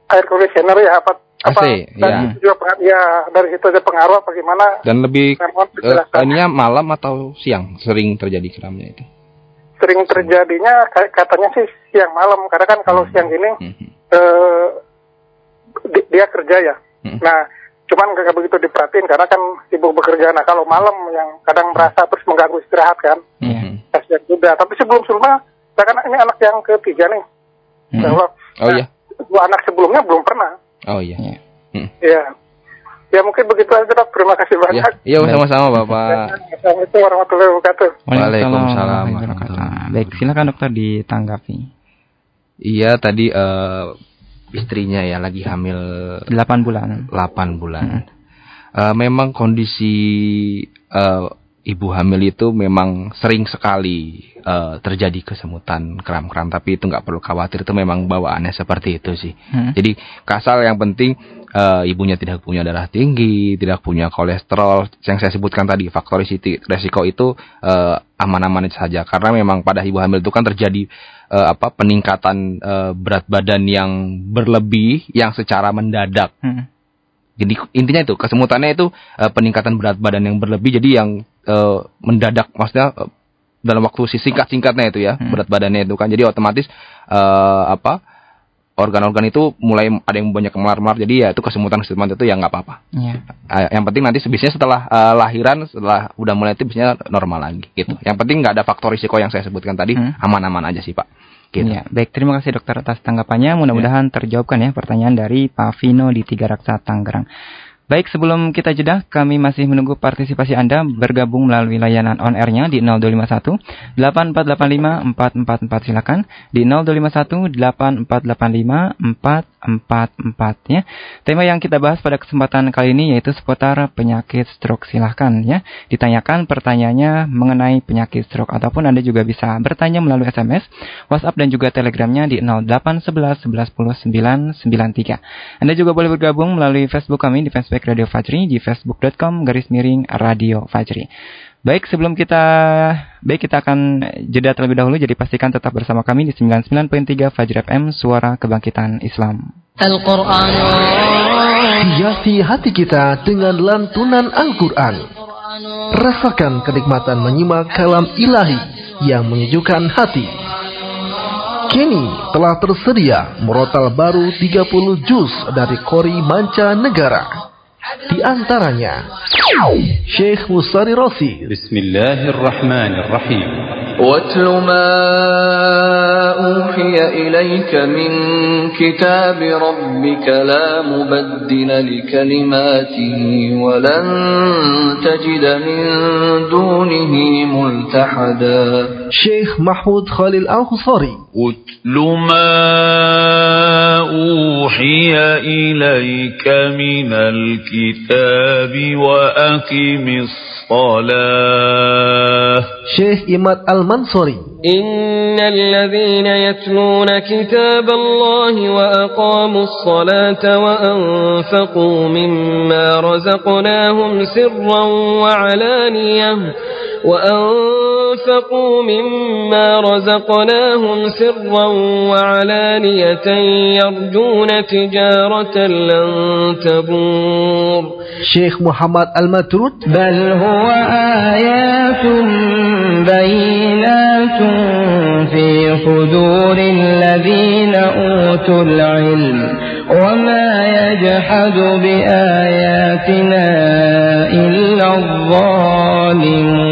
air conditioner ya apa AC, dan ya. juga pengaruh, ya dari situ ada pengaruh apa gimana? Dan lebih ininya malam atau siang sering terjadi kramnya itu. sering terjadinya katanya sih siang malam karena kan kalau Hmm. siang gini eh, di- dia kerja ya. Hmm. Nah, cuman nggak begitu diperhatiin karena kan sibuk bekerja. Nah, kalau malam yang kadang merasa terus mengganggu istirahat kan, Hmm. kasihan juga. Tapi sebelum sebelumnya, saya kan ini anak yang ketiga nih. Kalau Oh iya. dua anak sebelumnya belum pernah. Oh iya. Ya, ya mungkin begitu aja dok. Terima kasih banyak. Iya, sama-sama Bapak. Assalamualaikum warahmatullahi wabarakatuh. Waalaikumsalam warahmatullahi Baik, silakan dokter ditanggapi. Iya, tadi eh, istrinya ya lagi hamil 8 bulan. 8 bulan. Eh, memang kondisi eh, ibu hamil itu memang sering sekali eh, terjadi kesemutan kram-kram, tapi itu nggak perlu khawatir itu memang bawaannya seperti itu sih. Hmm. Jadi kasal yang penting eh, ibunya tidak punya darah tinggi, tidak punya kolesterol, yang saya sebutkan tadi faktor risiko resiko itu eh, aman-aman saja karena memang pada ibu hamil itu kan terjadi eh, apa peningkatan eh, berat badan yang berlebih yang secara mendadak. Hmm. Jadi intinya itu kesemutannya itu eh, peningkatan berat badan yang berlebih jadi yang eh, mendadak maksudnya eh, dalam waktu si singkat-singkatnya itu ya berat badannya itu kan jadi otomatis eh, apa organ-organ itu mulai ada yang banyak melar-melar jadi ya itu kesemutan kesemutan itu ya nggak apa-apa. Iya. Eh, yang penting nanti sebisnya setelah eh, lahiran setelah udah mulai itu biasanya normal lagi gitu. Yang penting nggak ada faktor risiko yang saya sebutkan tadi aman-aman aja sih pak. Gitu. Iya, baik terima kasih dokter atas tanggapannya. Mudah-mudahan terjawabkan ya pertanyaan dari Pak Vino di Tiga Raksa Tangerang. Baik, sebelum kita jeda, kami masih menunggu partisipasi Anda bergabung melalui layanan on air-nya di 0251 8485 444 silakan. Di 0251 8485 444 ya. Tema yang kita bahas pada kesempatan kali ini yaitu seputar penyakit stroke. Silahkan ya ditanyakan pertanyaannya mengenai penyakit stroke ataupun Anda juga bisa bertanya melalui SMS, WhatsApp dan juga Telegramnya di 0811 11 10 993. Anda juga boleh bergabung melalui Facebook kami di Facebook Radio Fajri di facebook.com garis miring Radio Fajri. Baik, sebelum kita baik kita akan jeda terlebih dahulu jadi pastikan tetap bersama kami di 99.3 Fajri FM Suara Kebangkitan Islam. Al-Quran. Hiasi hati kita dengan lantunan Al-Quran. Rasakan kenikmatan menyimak kalam ilahi yang menyejukkan hati. Kini telah tersedia murotal baru 30 juz dari Kori Manca Negara Di antaranya Syekh Musari Rosi بسم الله الرحمن الرحيم واتل ما أوحي إليك من كتاب ربك لا مبدل لكلماته ولن تجد من دونه ملتحدا. Syekh Mahmud Khalil Al-Husari. اتل ما أوحي إليك من الكتاب وأقم الصلاة. Syekh Imad Al-Mansuri إن الذين يتلون كتاب الله وأقاموا الصلاة وأنفقوا مما رزقناهم سرا وعلانية وأنفقوا مما رزقناهم سرا وعلانية يرجون تجارة لن تبور. Syekh Muhammad Al-Matrud بل هو آيات بينات في صدور الذين أوتوا العلم وما يجحد بآياتنا إلا الظالمون.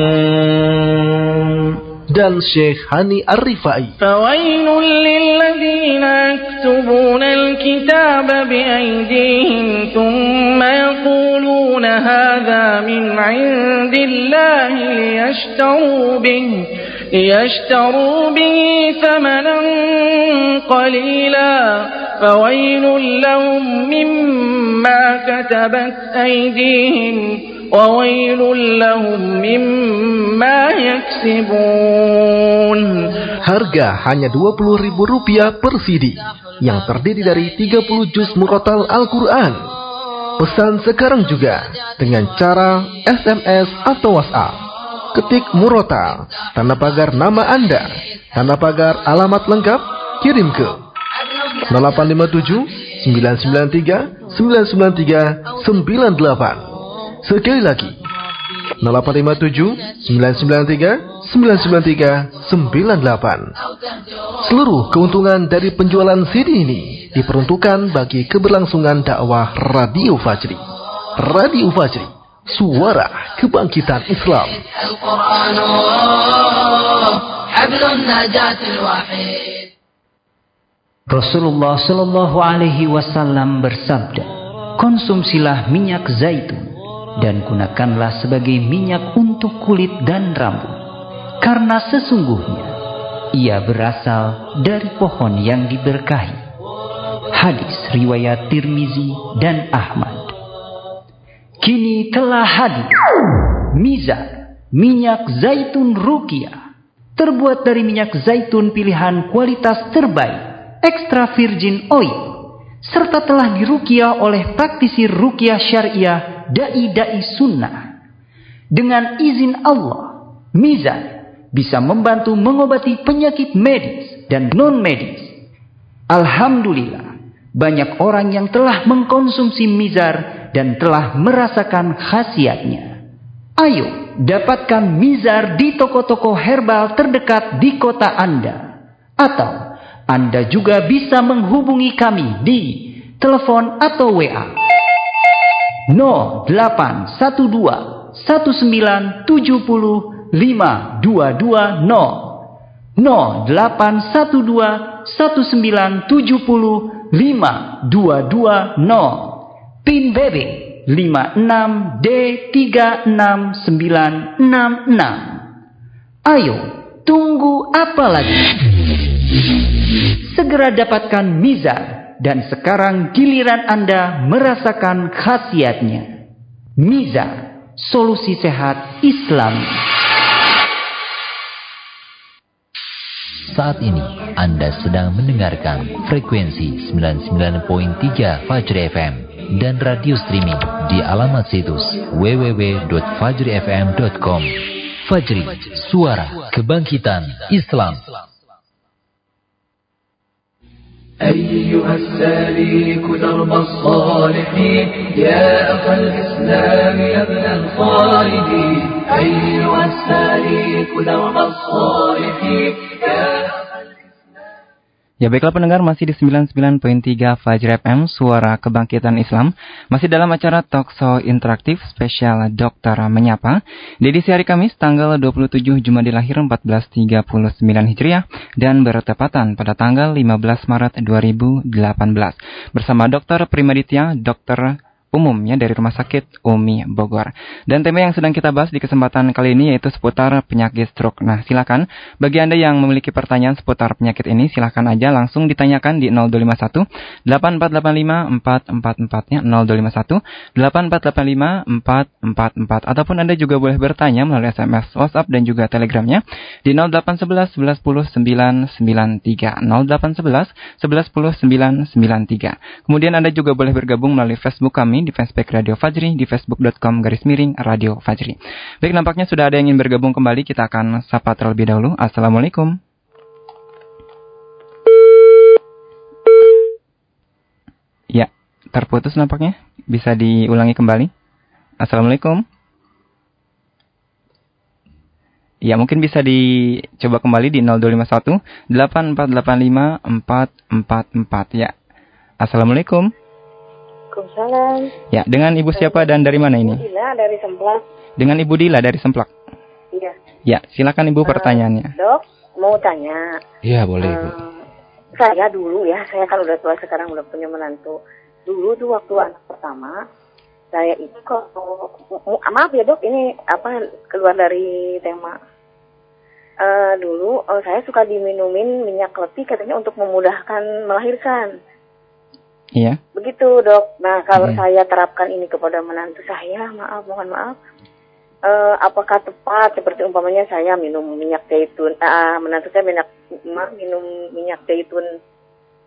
dan Syekh Hani Ar-Rifai. Fawailul lilladzina yaktubuna al-kitaba biaydihim thumma yaquluna hadha min 'indillahi liyashtaru bihi ليشتروا به ثمنا قليلا فويل لهم مما كتبت أيديهم وويل لهم مما يكسبون Harga hanya Rp20.000 per CD yang terdiri dari 30 juz murotal Al-Quran. Pesan sekarang juga dengan cara SMS atau WhatsApp. Ketik murotal, tanda pagar nama Anda, tanda pagar alamat lengkap, kirim ke 0857 993 993 98. Sekali lagi 0857 993 993 98. Seluruh keuntungan dari penjualan CD ini diperuntukkan bagi keberlangsungan dakwah Radio Fajri. Radio Fajri, suara kebangkitan Islam. Rasulullah Shallallahu Alaihi Wasallam bersabda, konsumsilah minyak zaitun dan gunakanlah sebagai minyak untuk kulit dan rambut, karena sesungguhnya ia berasal dari pohon yang diberkahi. Hadis riwayat Tirmizi dan Ahmad. Kini telah hadir Mizar, minyak zaitun rukia, terbuat dari minyak zaitun pilihan kualitas terbaik extra virgin oil serta telah dirukia oleh praktisi rukia syariah dai-dai sunnah. Dengan izin Allah, Mizan bisa membantu mengobati penyakit medis dan non-medis. Alhamdulillah, banyak orang yang telah mengkonsumsi Mizar dan telah merasakan khasiatnya. Ayo, dapatkan Mizar di toko-toko herbal terdekat di kota Anda. Atau anda juga bisa menghubungi kami di telepon atau WA 0812 1970 522 0812 1970 522 PIN BB 56D36966 Ayo, tunggu apa lagi? Segera dapatkan Mizar dan sekarang giliran Anda merasakan khasiatnya. Mizar, solusi sehat Islam. Saat ini Anda sedang mendengarkan frekuensi 99.3 Fajri FM dan radio streaming di alamat situs www.fajrifm.com. Fajri, suara kebangkitan Islam. أيها السالك درب الصالحين يا أخ الإسلام يا ابن الخالدين أيها السالك درب الصالحين يا Ya baiklah pendengar masih di 99.3 Fajr FM Suara Kebangkitan Islam. Masih dalam acara Talk Show Interaktif Spesial Dokter Menyapa. Di edisi hari Kamis tanggal 27 Jumadilahir 1439 Hijriah Dan bertepatan pada tanggal 15 Maret 2018 Bersama Dokter Primaditya Dokter umumnya dari Rumah Sakit Umi Bogor. Dan tema yang sedang kita bahas di kesempatan kali ini yaitu seputar penyakit stroke. Nah, silakan bagi Anda yang memiliki pertanyaan seputar penyakit ini silakan aja langsung ditanyakan di 0251 8485 444 nya 0251 8485 444 ataupun Anda juga boleh bertanya melalui SMS, WhatsApp dan juga Telegramnya di 0811 11 10 993 0811 11 10 993. Kemudian Anda juga boleh bergabung melalui Facebook kami di fanspage Radio Fajri di facebook.com garis miring Radio Fajri. Baik, nampaknya sudah ada yang ingin bergabung kembali. Kita akan sapa terlebih dahulu. Assalamualaikum. Ya, terputus nampaknya. Bisa diulangi kembali. Assalamualaikum. Ya, mungkin bisa dicoba kembali di 0251 8485 444 ya. Assalamualaikum. Waalaikumsalam. Ya, dengan Ibu siapa dan dari mana ini? Dila dari Semplak. Dengan Ibu Dila dari Semplak. Iya. Ya, silakan Ibu uh, pertanyaannya. Dok, mau tanya. Iya, boleh Ibu. Uh, saya dulu ya, saya kan udah tua sekarang udah punya menantu. Dulu tuh waktu anak pertama, saya itu kok maaf ya dok, ini apa keluar dari tema. Uh, dulu uh, saya suka diminumin minyak letih katanya untuk memudahkan melahirkan. Iya. Begitu dok. Nah kalau hmm. saya terapkan ini kepada menantu saya, maaf, mohon maaf. Uh, apakah tepat seperti umpamanya saya minum minyak zaitun, uh, menantu saya minyak minum minyak zaitun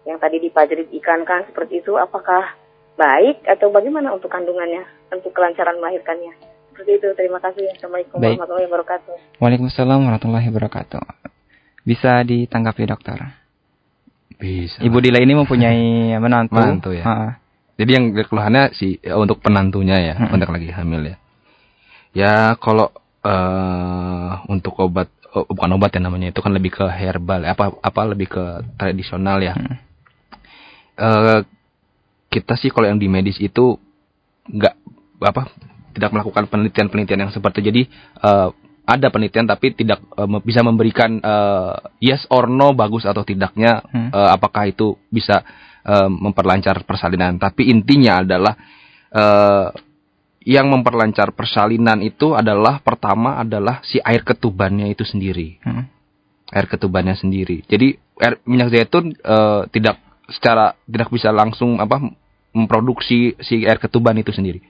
yang tadi dipajari ikan kan seperti itu, apakah baik atau bagaimana untuk kandungannya, untuk kelancaran melahirkannya? Seperti itu. Terima kasih. Assalamualaikum Baik. warahmatullahi wabarakatuh. Waalaikumsalam warahmatullahi wabarakatuh. Bisa ditanggapi dokter? Bisa. Ibu Dila ini mempunyai menantu. Menantu ya. Ha, Jadi yang keluhannya si eh, untuk penantunya ya, hmm. untuk lagi hamil ya. Ya kalau uh, untuk obat oh, bukan obat ya namanya itu kan lebih ke herbal apa apa lebih ke tradisional ya. Hmm. Uh, kita sih kalau yang di medis itu nggak apa tidak melakukan penelitian-penelitian yang seperti jadi uh, ada penelitian tapi tidak uh, bisa memberikan uh, yes or no bagus atau tidaknya hmm. uh, apakah itu bisa uh, memperlancar persalinan. Tapi intinya adalah uh, yang memperlancar persalinan itu adalah pertama adalah si air ketubannya itu sendiri. Hmm. Air ketubannya sendiri. Jadi air minyak zaitun uh, tidak secara tidak bisa langsung apa memproduksi si air ketuban itu sendiri.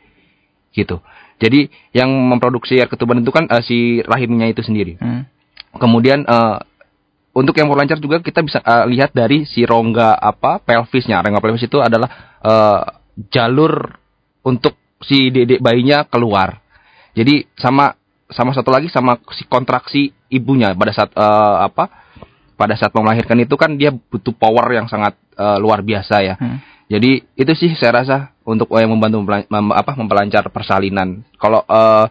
Gitu. Jadi yang memproduksi air ketuban itu kan uh, si rahimnya itu sendiri. Hmm. Kemudian uh, untuk yang lancar juga kita bisa uh, lihat dari si rongga apa pelvisnya. Rongga pelvis itu adalah uh, jalur untuk si dedek bayinya keluar. Jadi sama sama satu lagi sama si kontraksi ibunya pada saat uh, apa? Pada saat melahirkan itu kan dia butuh power yang sangat uh, luar biasa ya. Hmm. Jadi itu sih saya rasa untuk yang membantu mem, apa mempelancar persalinan. Kalau uh,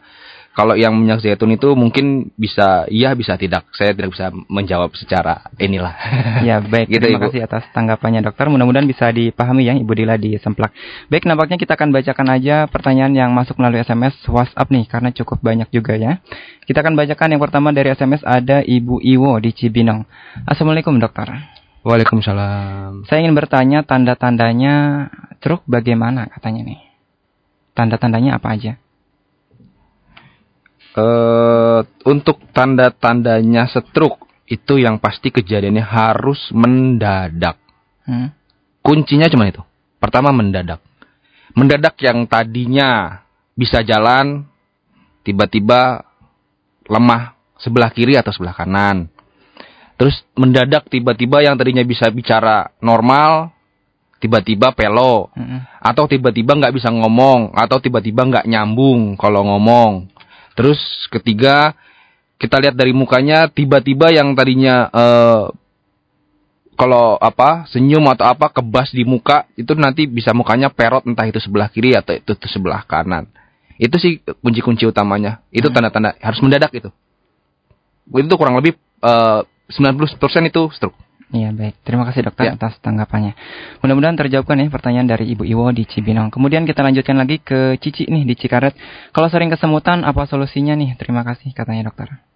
kalau yang minyak zaitun itu mungkin bisa iya bisa tidak. Saya tidak bisa menjawab secara inilah. Ya baik. gitu, terima Ibu. kasih atas tanggapannya dokter. Mudah-mudahan bisa dipahami ya Ibu Dila di Semplak. Baik, nampaknya kita akan bacakan aja pertanyaan yang masuk melalui SMS WhatsApp nih karena cukup banyak juga ya. Kita akan bacakan yang pertama dari SMS ada Ibu Iwo di Cibinong. Assalamualaikum dokter. Waalaikumsalam. Saya ingin bertanya tanda-tandanya truk bagaimana katanya nih. Tanda-tandanya apa aja? uh, untuk tanda-tandanya stroke itu yang pasti kejadiannya harus mendadak. Hmm. Kuncinya cuma itu. Pertama mendadak. Mendadak yang tadinya bisa jalan tiba-tiba lemah sebelah kiri atau sebelah kanan. Terus mendadak tiba-tiba yang tadinya bisa bicara normal tiba-tiba pelo hmm. atau tiba-tiba nggak bisa ngomong atau tiba-tiba nggak nyambung kalau ngomong Terus ketiga kita lihat dari mukanya tiba-tiba yang tadinya uh, kalau apa senyum atau apa kebas di muka itu nanti bisa mukanya perot entah itu sebelah kiri atau itu, itu sebelah kanan. Itu sih kunci-kunci utamanya. Itu tanda-tanda harus mendadak itu. Itu kurang lebih uh, 90% itu stroke. Iya baik, terima kasih dokter ya. atas tanggapannya. Mudah-mudahan terjawabkan ya pertanyaan dari Ibu Iwo di Cibinong. Kemudian kita lanjutkan lagi ke Cici nih di Cikaret. Kalau sering kesemutan apa solusinya nih? Terima kasih katanya dokter.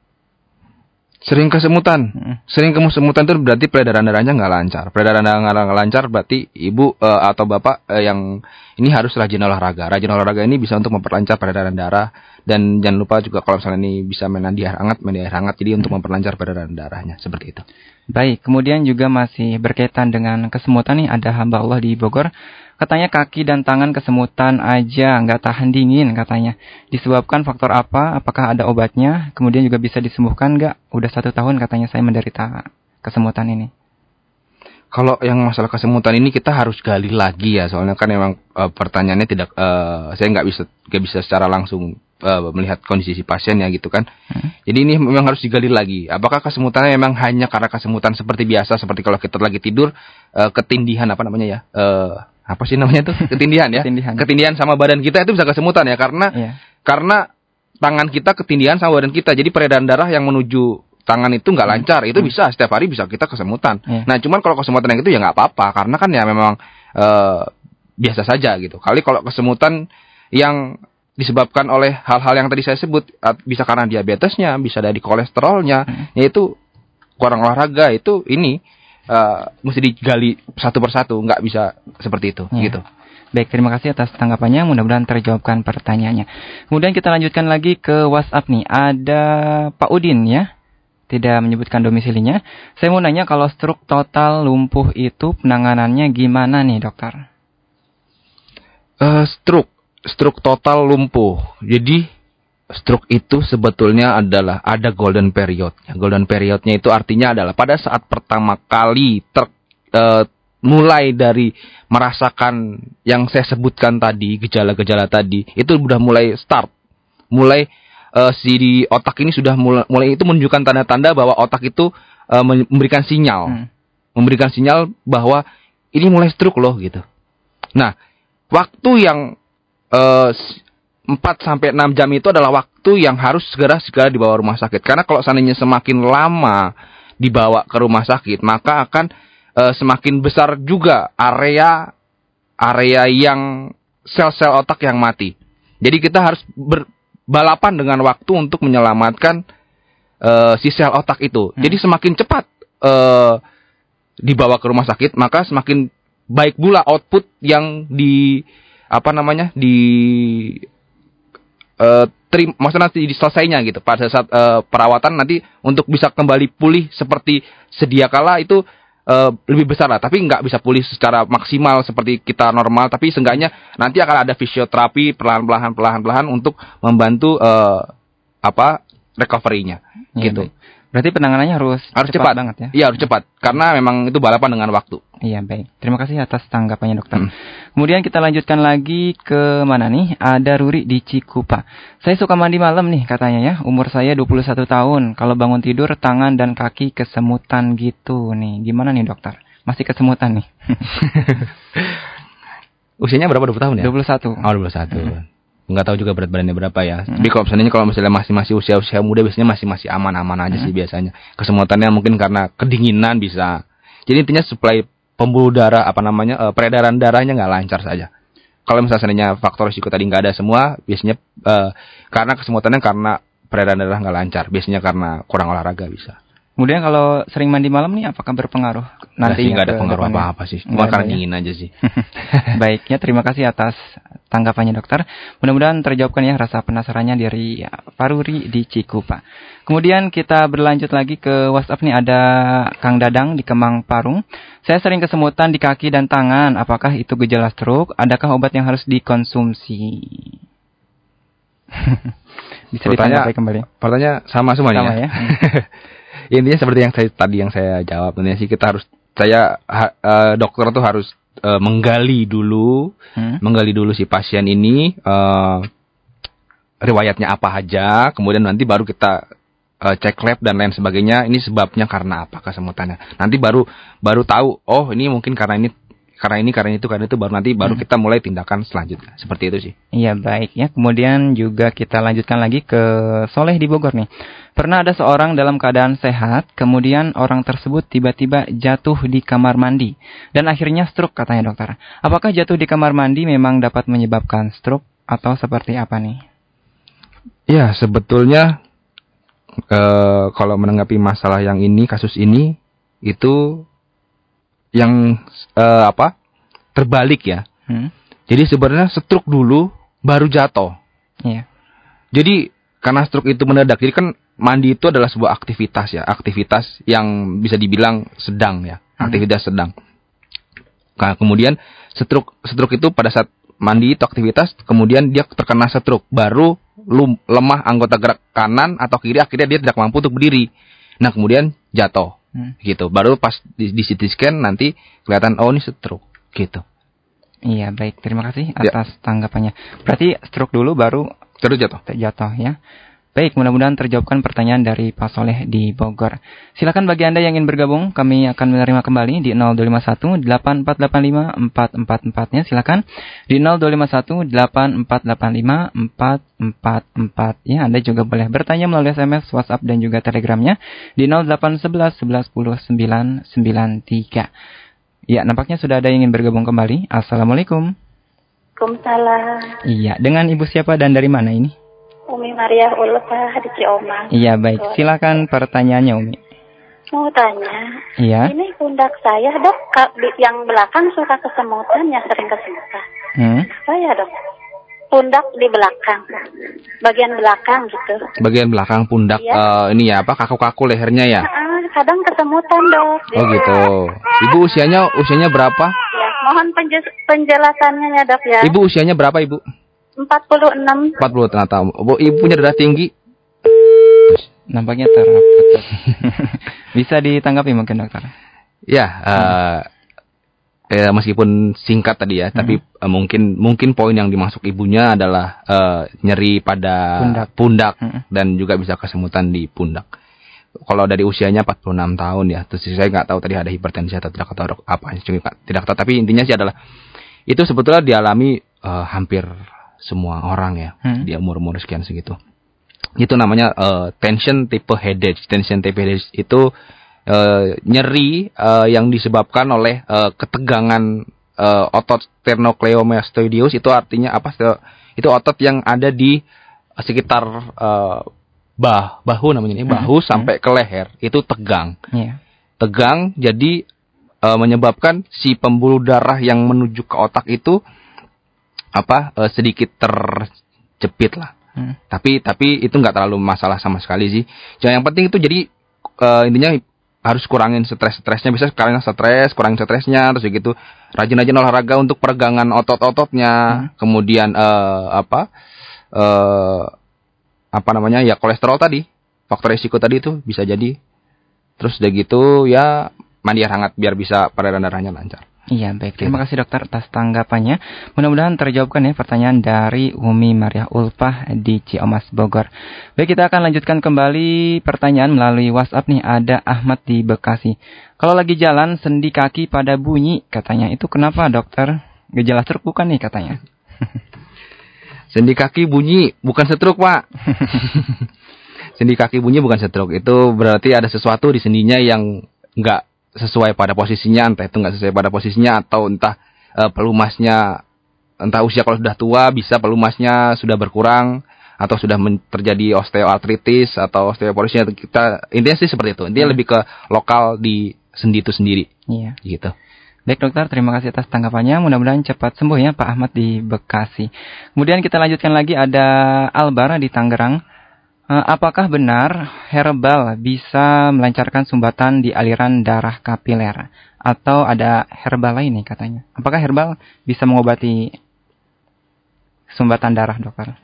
Sering kesemutan, hmm. sering kesemutan itu berarti peredaran darahnya nggak lancar. Peredaran darah nggak lancar berarti ibu uh, atau bapak uh, yang ini harus rajin olahraga. Rajin olahraga ini bisa untuk memperlancar peredaran darah dan jangan lupa juga kalau misalnya ini bisa mandi air hangat, mandi air hangat jadi untuk memperlancar peredaran darahnya seperti itu. Baik, kemudian juga masih berkaitan dengan kesemutan nih ada hamba Allah di Bogor Katanya kaki dan tangan kesemutan aja, nggak tahan dingin katanya. Disebabkan faktor apa? Apakah ada obatnya? Kemudian juga bisa disembuhkan nggak? Udah satu tahun katanya saya menderita kesemutan ini. Kalau yang masalah kesemutan ini kita harus gali lagi ya, soalnya kan memang e, pertanyaannya tidak, e, saya nggak bisa nggak bisa secara langsung e, melihat kondisi si pasien ya gitu kan. Hmm. Jadi ini memang harus digali lagi. Apakah kesemutannya memang hanya karena kesemutan seperti biasa, seperti kalau kita lagi tidur, e, ketindihan apa namanya ya? E, apa sih namanya tuh ketindihan ya ketindihan. ketindihan sama badan kita itu bisa kesemutan ya karena yeah. karena tangan kita ketindihan sama badan kita jadi peredaran darah yang menuju tangan itu nggak hmm. lancar itu hmm. bisa setiap hari bisa kita kesemutan yeah. nah cuman kalau kesemutan yang itu ya nggak apa-apa karena kan ya memang uh, biasa saja gitu kali kalau kesemutan yang disebabkan oleh hal-hal yang tadi saya sebut bisa karena diabetesnya bisa dari kolesterolnya hmm. yaitu kurang olahraga itu ini uh, mesti digali satu persatu, nggak bisa seperti itu, ya. gitu. Baik, terima kasih atas tanggapannya. Mudah-mudahan terjawabkan pertanyaannya. Kemudian kita lanjutkan lagi ke WhatsApp nih. Ada Pak Udin ya. Tidak menyebutkan domisilinya. Saya mau nanya kalau stroke total lumpuh itu penanganannya gimana nih dokter? Uh, stroke. Stroke total lumpuh. Jadi stroke itu sebetulnya adalah ada golden period. Golden periodnya itu artinya adalah pada saat pertama kali ter, uh, mulai dari merasakan yang saya sebutkan tadi gejala-gejala tadi itu sudah mulai start, mulai uh, si otak ini sudah mulai, mulai itu menunjukkan tanda-tanda bahwa otak itu uh, memberikan sinyal, hmm. memberikan sinyal bahwa ini mulai stroke loh gitu. Nah waktu yang uh, 4 sampai 6 jam itu adalah waktu yang harus segera segera dibawa rumah sakit. Karena kalau seandainya semakin lama dibawa ke rumah sakit, maka akan uh, semakin besar juga area area yang sel-sel otak yang mati. Jadi kita harus berbalapan dengan waktu untuk menyelamatkan uh, si sel otak itu. Hmm. Jadi semakin cepat uh, dibawa ke rumah sakit, maka semakin baik pula output yang di apa namanya di uh, trim, maksudnya nanti diselesainya gitu pada saat uh, perawatan nanti untuk bisa kembali pulih seperti sedia kala itu uh, lebih besar lah tapi nggak bisa pulih secara maksimal seperti kita normal tapi seenggaknya nanti akan ada fisioterapi perlahan-lahan perlahan-lahan untuk membantu uh, apa recovery-nya ya, gitu. Baik. Berarti penanganannya harus harus cepat, cepat banget ya. Iya, harus cepat karena memang itu balapan dengan waktu. Iya, baik. Terima kasih atas tanggapannya, Dokter. Hmm. Kemudian kita lanjutkan lagi ke mana nih? Ada Ruri di Cikupa. Saya suka mandi malam nih katanya ya. Umur saya 21 tahun. Kalau bangun tidur tangan dan kaki kesemutan gitu nih. Gimana nih, Dokter? Masih kesemutan nih. Usianya berapa 20 tahun ya? 21. Oh, 21. Hmm nggak tahu juga berat badannya berapa ya. Hmm. Tapi kalau misalnya kalau misalnya masih masih usia usia muda biasanya masih masih aman aman aja hmm. sih biasanya. Kesemutannya mungkin karena kedinginan bisa. Jadi intinya suplai pembuluh darah apa namanya uh, peredaran darahnya nggak lancar saja. Kalau misalnya seandainya faktor risiko tadi nggak ada semua, biasanya uh, karena kesemutannya karena peredaran darah nggak lancar. Biasanya karena kurang olahraga bisa. Kemudian kalau sering mandi malam nih apakah berpengaruh nanti nggak ada pengaruh apa-apa sih. Cuma karena ya? dingin aja sih. Baiknya terima kasih atas tanggapannya dokter. Mudah-mudahan terjawabkan ya rasa penasarannya dari ya, Paruri di Cikupa. Kemudian kita berlanjut lagi ke WhatsApp nih ada Kang Dadang di Kemang Parung. Saya sering kesemutan di kaki dan tangan. Apakah itu gejala stroke? Adakah obat yang harus dikonsumsi? Bisa ditanya kembali. Pertanyaan sama semuanya. Sama ya. intinya seperti yang saya tadi yang saya jawab tentunya sih kita harus saya ha, uh, dokter tuh harus uh, menggali dulu hmm? menggali dulu si pasien ini uh, riwayatnya apa aja kemudian nanti baru kita uh, cek lab dan lain sebagainya ini sebabnya karena apa kesemutannya nanti baru baru tahu oh ini mungkin karena ini karena ini karena itu karena itu baru nanti baru hmm. kita mulai tindakan selanjutnya. Seperti itu sih. Iya baik. Ya kemudian juga kita lanjutkan lagi ke Soleh di Bogor nih. Pernah ada seorang dalam keadaan sehat kemudian orang tersebut tiba-tiba jatuh di kamar mandi. Dan akhirnya stroke katanya dokter. Apakah jatuh di kamar mandi memang dapat menyebabkan stroke atau seperti apa nih? Ya sebetulnya uh, kalau menanggapi masalah yang ini kasus ini itu yang uh, apa terbalik ya. Hmm. Jadi sebenarnya stroke dulu baru jatuh. Iya. Jadi karena stroke itu mendadak, jadi kan mandi itu adalah sebuah aktivitas ya, aktivitas yang bisa dibilang sedang ya, hmm. aktivitas sedang. Nah, kemudian stroke stroke itu pada saat mandi itu aktivitas, kemudian dia terkena stroke, baru lemah anggota gerak kanan atau kiri, akhirnya dia tidak mampu untuk berdiri. Nah, kemudian jatuh hmm. gitu baru pas di, di CT scan nanti kelihatan oh ini stroke gitu iya baik terima kasih ya. atas ya. tanggapannya berarti stroke dulu baru terus jatuh jatuh ya Baik, mudah-mudahan terjawabkan pertanyaan dari Pak Soleh di Bogor. Silakan bagi Anda yang ingin bergabung, kami akan menerima kembali di 0251 8485 444-nya. Silakan di 0251 8485 444 ya. Anda juga boleh bertanya melalui SMS, WhatsApp dan juga Telegramnya di 0811 11 10 993. Ya, nampaknya sudah ada yang ingin bergabung kembali. Assalamualaikum. Waalaikumsalam. Iya, dengan Ibu siapa dan dari mana ini? Umi Maria Ulfa di Cioma. Iya baik, silakan pertanyaannya Umi. Mau tanya. Iya. Ini pundak saya dok, yang belakang suka kesemutan ya sering kesemutan. Hmm. Apa ya dok? Pundak di belakang, bagian belakang gitu. Bagian belakang pundak iya. uh, ini ya apa kaku-kaku lehernya ya? Uh, kadang kesemutan dok. Oh gitu. Ibu usianya usianya berapa? Ya, mohon penjelasannya ya dok ya. Ibu usianya berapa ibu? 46. 40 ternyata. Bu, ibu punya darah tinggi? Nampaknya terputus. Bisa ditanggapi mungkin dokter? Ya, uh, eh, meskipun singkat tadi ya, hmm. tapi uh, mungkin mungkin poin yang dimasuk ibunya adalah uh, nyeri pada pundak, pundak hmm. dan juga bisa kesemutan di pundak. Kalau dari usianya 46 tahun ya, terus saya nggak tahu tadi ada hipertensi atau tidak atau apa, tidak tahu. Tapi intinya sih adalah itu sebetulnya dialami uh, hampir semua orang ya hmm. di umur-umur sekian segitu. Itu namanya uh, tension type headache. Tension type headache itu uh, nyeri uh, yang disebabkan oleh uh, ketegangan uh, otot sternocleidomastoideus itu artinya apa? Itu otot yang ada di sekitar uh, bah bahu namanya ini bahu hmm. sampai ke leher itu tegang. Yeah. Tegang jadi uh, menyebabkan si pembuluh darah yang menuju ke otak itu apa uh, sedikit terjepit lah. Hmm. Tapi tapi itu nggak terlalu masalah sama sekali sih. Yang penting itu jadi uh, intinya harus kurangin stres-stresnya bisa kurangin stres, kurangin stresnya terus gitu. Rajin-rajin olahraga untuk peregangan otot-ototnya. Hmm. Kemudian uh, apa? Uh, apa namanya? Ya kolesterol tadi. Faktor risiko tadi itu bisa jadi. Terus udah gitu ya mandi air hangat biar bisa peredaran darahnya lancar. Iya baik, terima kasih dokter atas tanggapannya. Mudah-mudahan terjawabkan ya pertanyaan dari Umi Maria Ulfah di Ciomas Bogor. Baik, kita akan lanjutkan kembali pertanyaan melalui WhatsApp nih. Ada Ahmad di Bekasi. Kalau lagi jalan sendi kaki pada bunyi katanya itu kenapa dokter? Gejala stroke bukan nih katanya. sendi kaki bunyi bukan stroke pak. sendi kaki bunyi bukan stroke itu berarti ada sesuatu di sendinya yang nggak sesuai pada posisinya entah itu nggak sesuai pada posisinya atau entah uh, pelumasnya entah usia kalau sudah tua bisa pelumasnya sudah berkurang atau sudah terjadi osteoartritis atau osteoporosis kita intinya sih seperti itu intinya hmm. lebih ke lokal di sendi itu sendiri iya gitu Baik dokter, terima kasih atas tanggapannya. Mudah-mudahan cepat sembuh ya Pak Ahmad di Bekasi. Kemudian kita lanjutkan lagi ada Albara di Tangerang. Eh, apakah benar herbal bisa melancarkan sumbatan di aliran darah kapiler? Atau ada herbal lain nih katanya? Apakah herbal bisa mengobati sumbatan darah, dokter?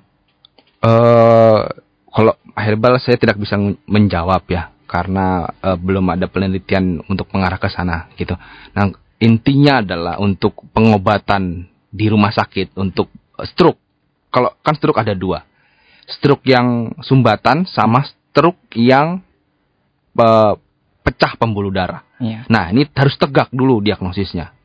Uh, kalau herbal saya tidak bisa menjawab ya, karena uh, belum ada penelitian untuk mengarah ke sana gitu. Nah intinya adalah untuk pengobatan di rumah sakit untuk stroke. Kalau kan stroke ada dua stroke yang sumbatan sama stroke yang uh, pecah pembuluh darah. Yeah. Nah, ini harus tegak dulu diagnosisnya.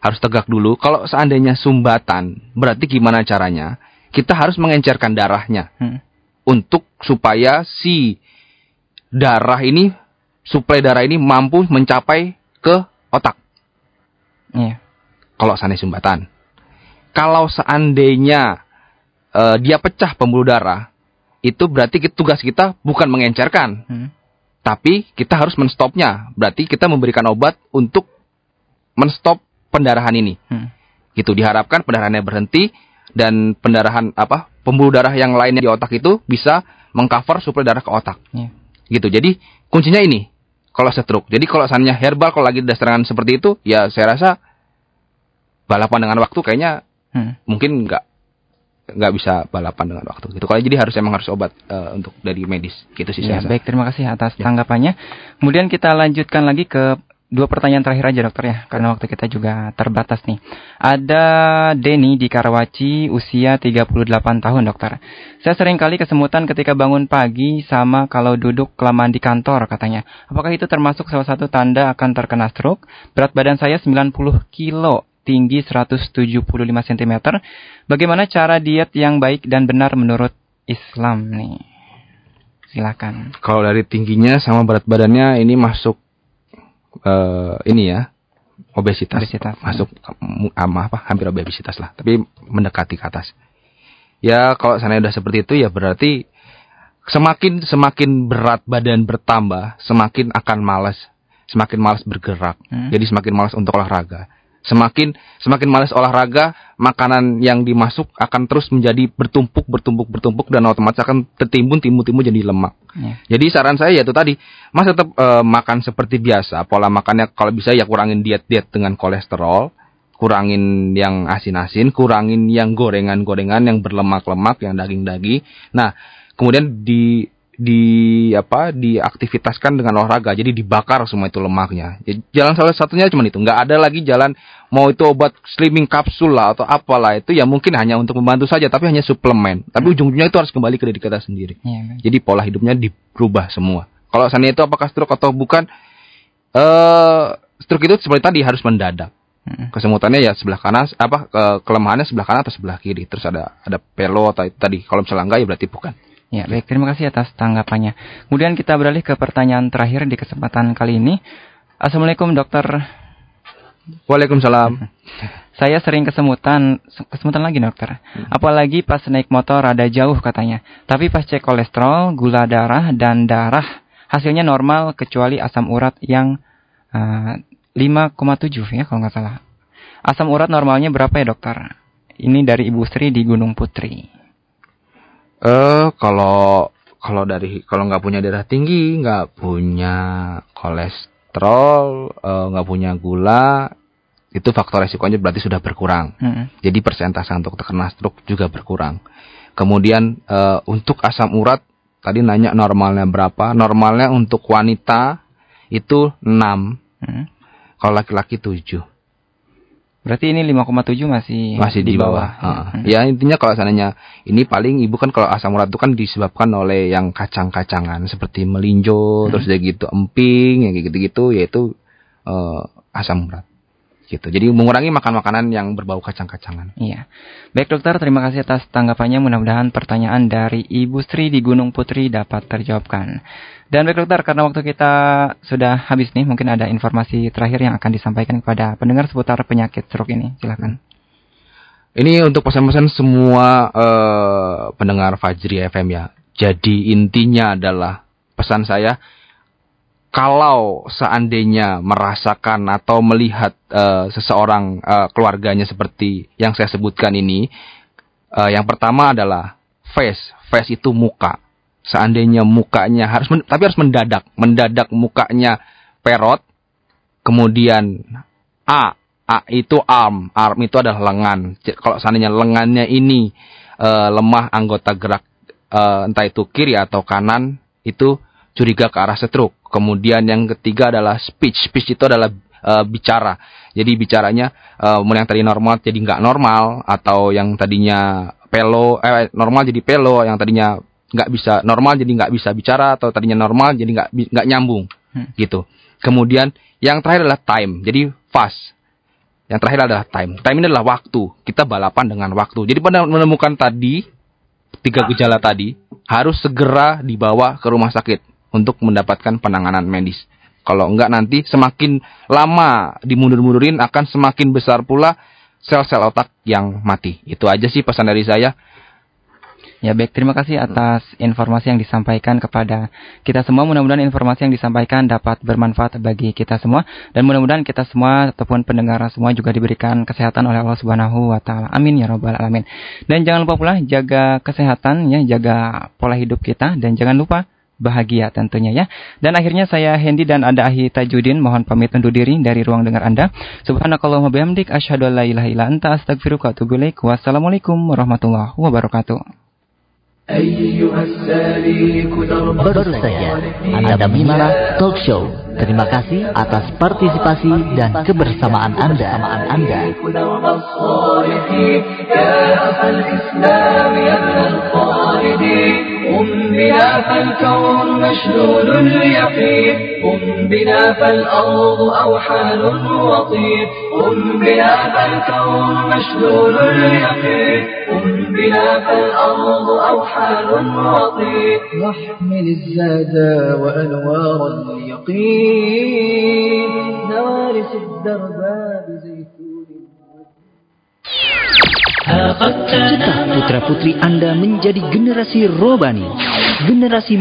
Harus tegak dulu. Kalau seandainya sumbatan, berarti gimana caranya? Kita harus mengencerkan darahnya. Hmm. Untuk supaya si darah ini, suplai darah ini mampu mencapai ke otak. Yeah. Kalau seandainya sumbatan. Kalau seandainya uh, dia pecah pembuluh darah, itu berarti tugas kita bukan mengencerkan, hmm. tapi kita harus menstopnya. Berarti kita memberikan obat untuk menstop pendarahan ini. Hmm. Gitu diharapkan pendarahannya berhenti dan pendarahan apa pembuluh darah yang lainnya di otak itu bisa mengcover suplai darah ke otak. Yeah. Gitu. Jadi kuncinya ini kalau stroke. Jadi kalau misalnya herbal kalau lagi serangan seperti itu, ya saya rasa balapan dengan waktu kayaknya hmm. mungkin nggak nggak bisa balapan dengan waktu gitu. Kalau jadi harus emang harus obat uh, untuk dari medis gitu sih ya, saya. Baik, terima kasih atas ya. tanggapannya. Kemudian kita lanjutkan lagi ke dua pertanyaan terakhir aja dokter ya, karena waktu kita juga terbatas nih. Ada Denny di Karawaci, usia 38 tahun dokter. Saya sering kali kesemutan ketika bangun pagi sama kalau duduk kelamaan di kantor katanya. Apakah itu termasuk salah satu tanda akan terkena stroke? Berat badan saya 90 kilo tinggi 175 cm. Bagaimana cara diet yang baik dan benar menurut Islam nih? Silakan. Kalau dari tingginya sama berat badannya ini masuk uh, ini ya obesitas, obesitas masuk ya. apa hampir obesitas lah, tapi mendekati ke atas. Ya kalau sana udah seperti itu ya berarti semakin semakin berat badan bertambah, semakin akan malas, semakin malas bergerak. Hmm. Jadi semakin malas untuk olahraga. Semakin semakin malas olahraga, makanan yang dimasuk akan terus menjadi bertumpuk, bertumpuk, bertumpuk dan otomatis akan tertimbun, timbun, timbun jadi lemak. Ya. Jadi saran saya yaitu tadi, Mas tetap uh, makan seperti biasa, pola makannya kalau bisa ya kurangin diet-diet dengan kolesterol, kurangin yang asin-asin, kurangin yang gorengan-gorengan, yang berlemak-lemak, yang daging-daging. Nah, kemudian di di apa diaktivitaskan dengan olahraga. Jadi dibakar semua itu lemaknya. Jadi, jalan salah satunya cuma itu. Nggak ada lagi jalan mau itu obat slimming kapsul lah atau apalah itu. Ya mungkin hanya untuk membantu saja tapi hanya suplemen. Tapi hmm. ujung-ujungnya itu harus kembali ke diri kita sendiri. Ya, jadi pola hidupnya dirubah semua. Kalau sana itu apakah stroke atau bukan eh uh, stroke itu seperti tadi harus mendadak. Hmm. Kesemutannya ya sebelah kanan apa ke, kelemahannya sebelah kanan atau sebelah kiri. Terus ada ada pelo tadi. Kalau misalnya enggak ya berarti bukan. Ya, baik. Terima kasih atas tanggapannya. Kemudian kita beralih ke pertanyaan terakhir di kesempatan kali ini. Assalamualaikum, Dokter. Waalaikumsalam. Saya sering kesemutan, kesemutan lagi dokter. Hmm. Apalagi pas naik motor ada jauh katanya. Tapi pas cek kolesterol, gula darah, dan darah hasilnya normal kecuali asam urat yang uh, 5,7 ya kalau nggak salah. Asam urat normalnya berapa ya dokter? Ini dari Ibu Sri di Gunung Putri. Eh uh, kalau kalau dari kalau nggak punya darah tinggi, nggak punya kolesterol, eh, nggak uh, punya gula, itu faktor resikonya berarti sudah berkurang. Hmm. Jadi persentase untuk terkena stroke juga berkurang. Kemudian uh, untuk asam urat tadi nanya normalnya berapa? Normalnya untuk wanita itu 6. Hmm. Kalau laki-laki 7. Berarti ini 5,7 masih masih di, bawah. bawah. Hmm. Ya intinya kalau seandainya ini paling ibu kan kalau asam urat itu kan disebabkan oleh yang kacang-kacangan seperti melinjo, hmm. terus dia gitu emping, yang gitu-gitu yaitu uh, asam urat gitu. Jadi mengurangi makan makanan yang berbau kacang-kacangan. Iya. Baik dokter, terima kasih atas tanggapannya. Mudah-mudahan pertanyaan dari Ibu Sri di Gunung Putri dapat terjawabkan. Dan baik dokter, karena waktu kita sudah habis nih, mungkin ada informasi terakhir yang akan disampaikan kepada pendengar seputar penyakit stroke ini. Silakan. Ini untuk pesan-pesan semua uh, pendengar Fajri FM ya. Jadi intinya adalah pesan saya kalau seandainya merasakan atau melihat uh, seseorang uh, keluarganya seperti yang saya sebutkan ini, uh, yang pertama adalah face, face itu muka. Seandainya mukanya harus, tapi harus mendadak, mendadak mukanya perot, kemudian A, A itu arm, arm itu adalah lengan. Kalau seandainya lengannya ini uh, lemah anggota gerak, uh, entah itu kiri atau kanan, itu curiga ke arah stroke. Kemudian yang ketiga adalah speech. Speech itu adalah uh, bicara. Jadi bicaranya mulai yang tadi normal jadi nggak normal atau yang tadinya pelo eh normal jadi pelo, yang tadinya nggak bisa normal jadi nggak bisa bicara atau tadinya normal jadi nggak nggak nyambung hmm. gitu. Kemudian yang terakhir adalah time. Jadi fast. Yang terakhir adalah time. Time ini adalah waktu. Kita balapan dengan waktu. Jadi pada menemukan tadi tiga gejala tadi harus segera dibawa ke rumah sakit untuk mendapatkan penanganan medis. Kalau enggak nanti semakin lama dimundur-mundurin akan semakin besar pula sel-sel otak yang mati. Itu aja sih pesan dari saya. Ya baik, terima kasih atas informasi yang disampaikan kepada kita semua. Mudah-mudahan informasi yang disampaikan dapat bermanfaat bagi kita semua dan mudah-mudahan kita semua ataupun pendengar semua juga diberikan kesehatan oleh Allah Subhanahu wa taala. Amin ya rabbal alamin. Dan jangan lupa pula jaga kesehatan ya, jaga pola hidup kita dan jangan lupa bahagia tentunya ya. Dan akhirnya saya Hendy dan Anda Ahi Tajudin mohon pamit undur diri dari ruang dengar Anda. Subhanakallahumma bihamdik asyhadu an la ilaha illa anta astaghfiruka wa atubu. Wassalamualaikum warahmatullahi wabarakatuh. Baru saja Anda menyimak talk show. Terima kasih atas partisipasi dan kebersamaan Anda. Anda. قم بنا فالكون مشدود اليقين قم بنا فالأرض أوحال وطير قم بنا فالكون مشدود اليقين قم بنا فالأرض أوحال وطير واحمل الزاد وأنوار اليقين نوارس الدرب بزيتون Cetak putra-putri Anda menjadi generasi robani, generasi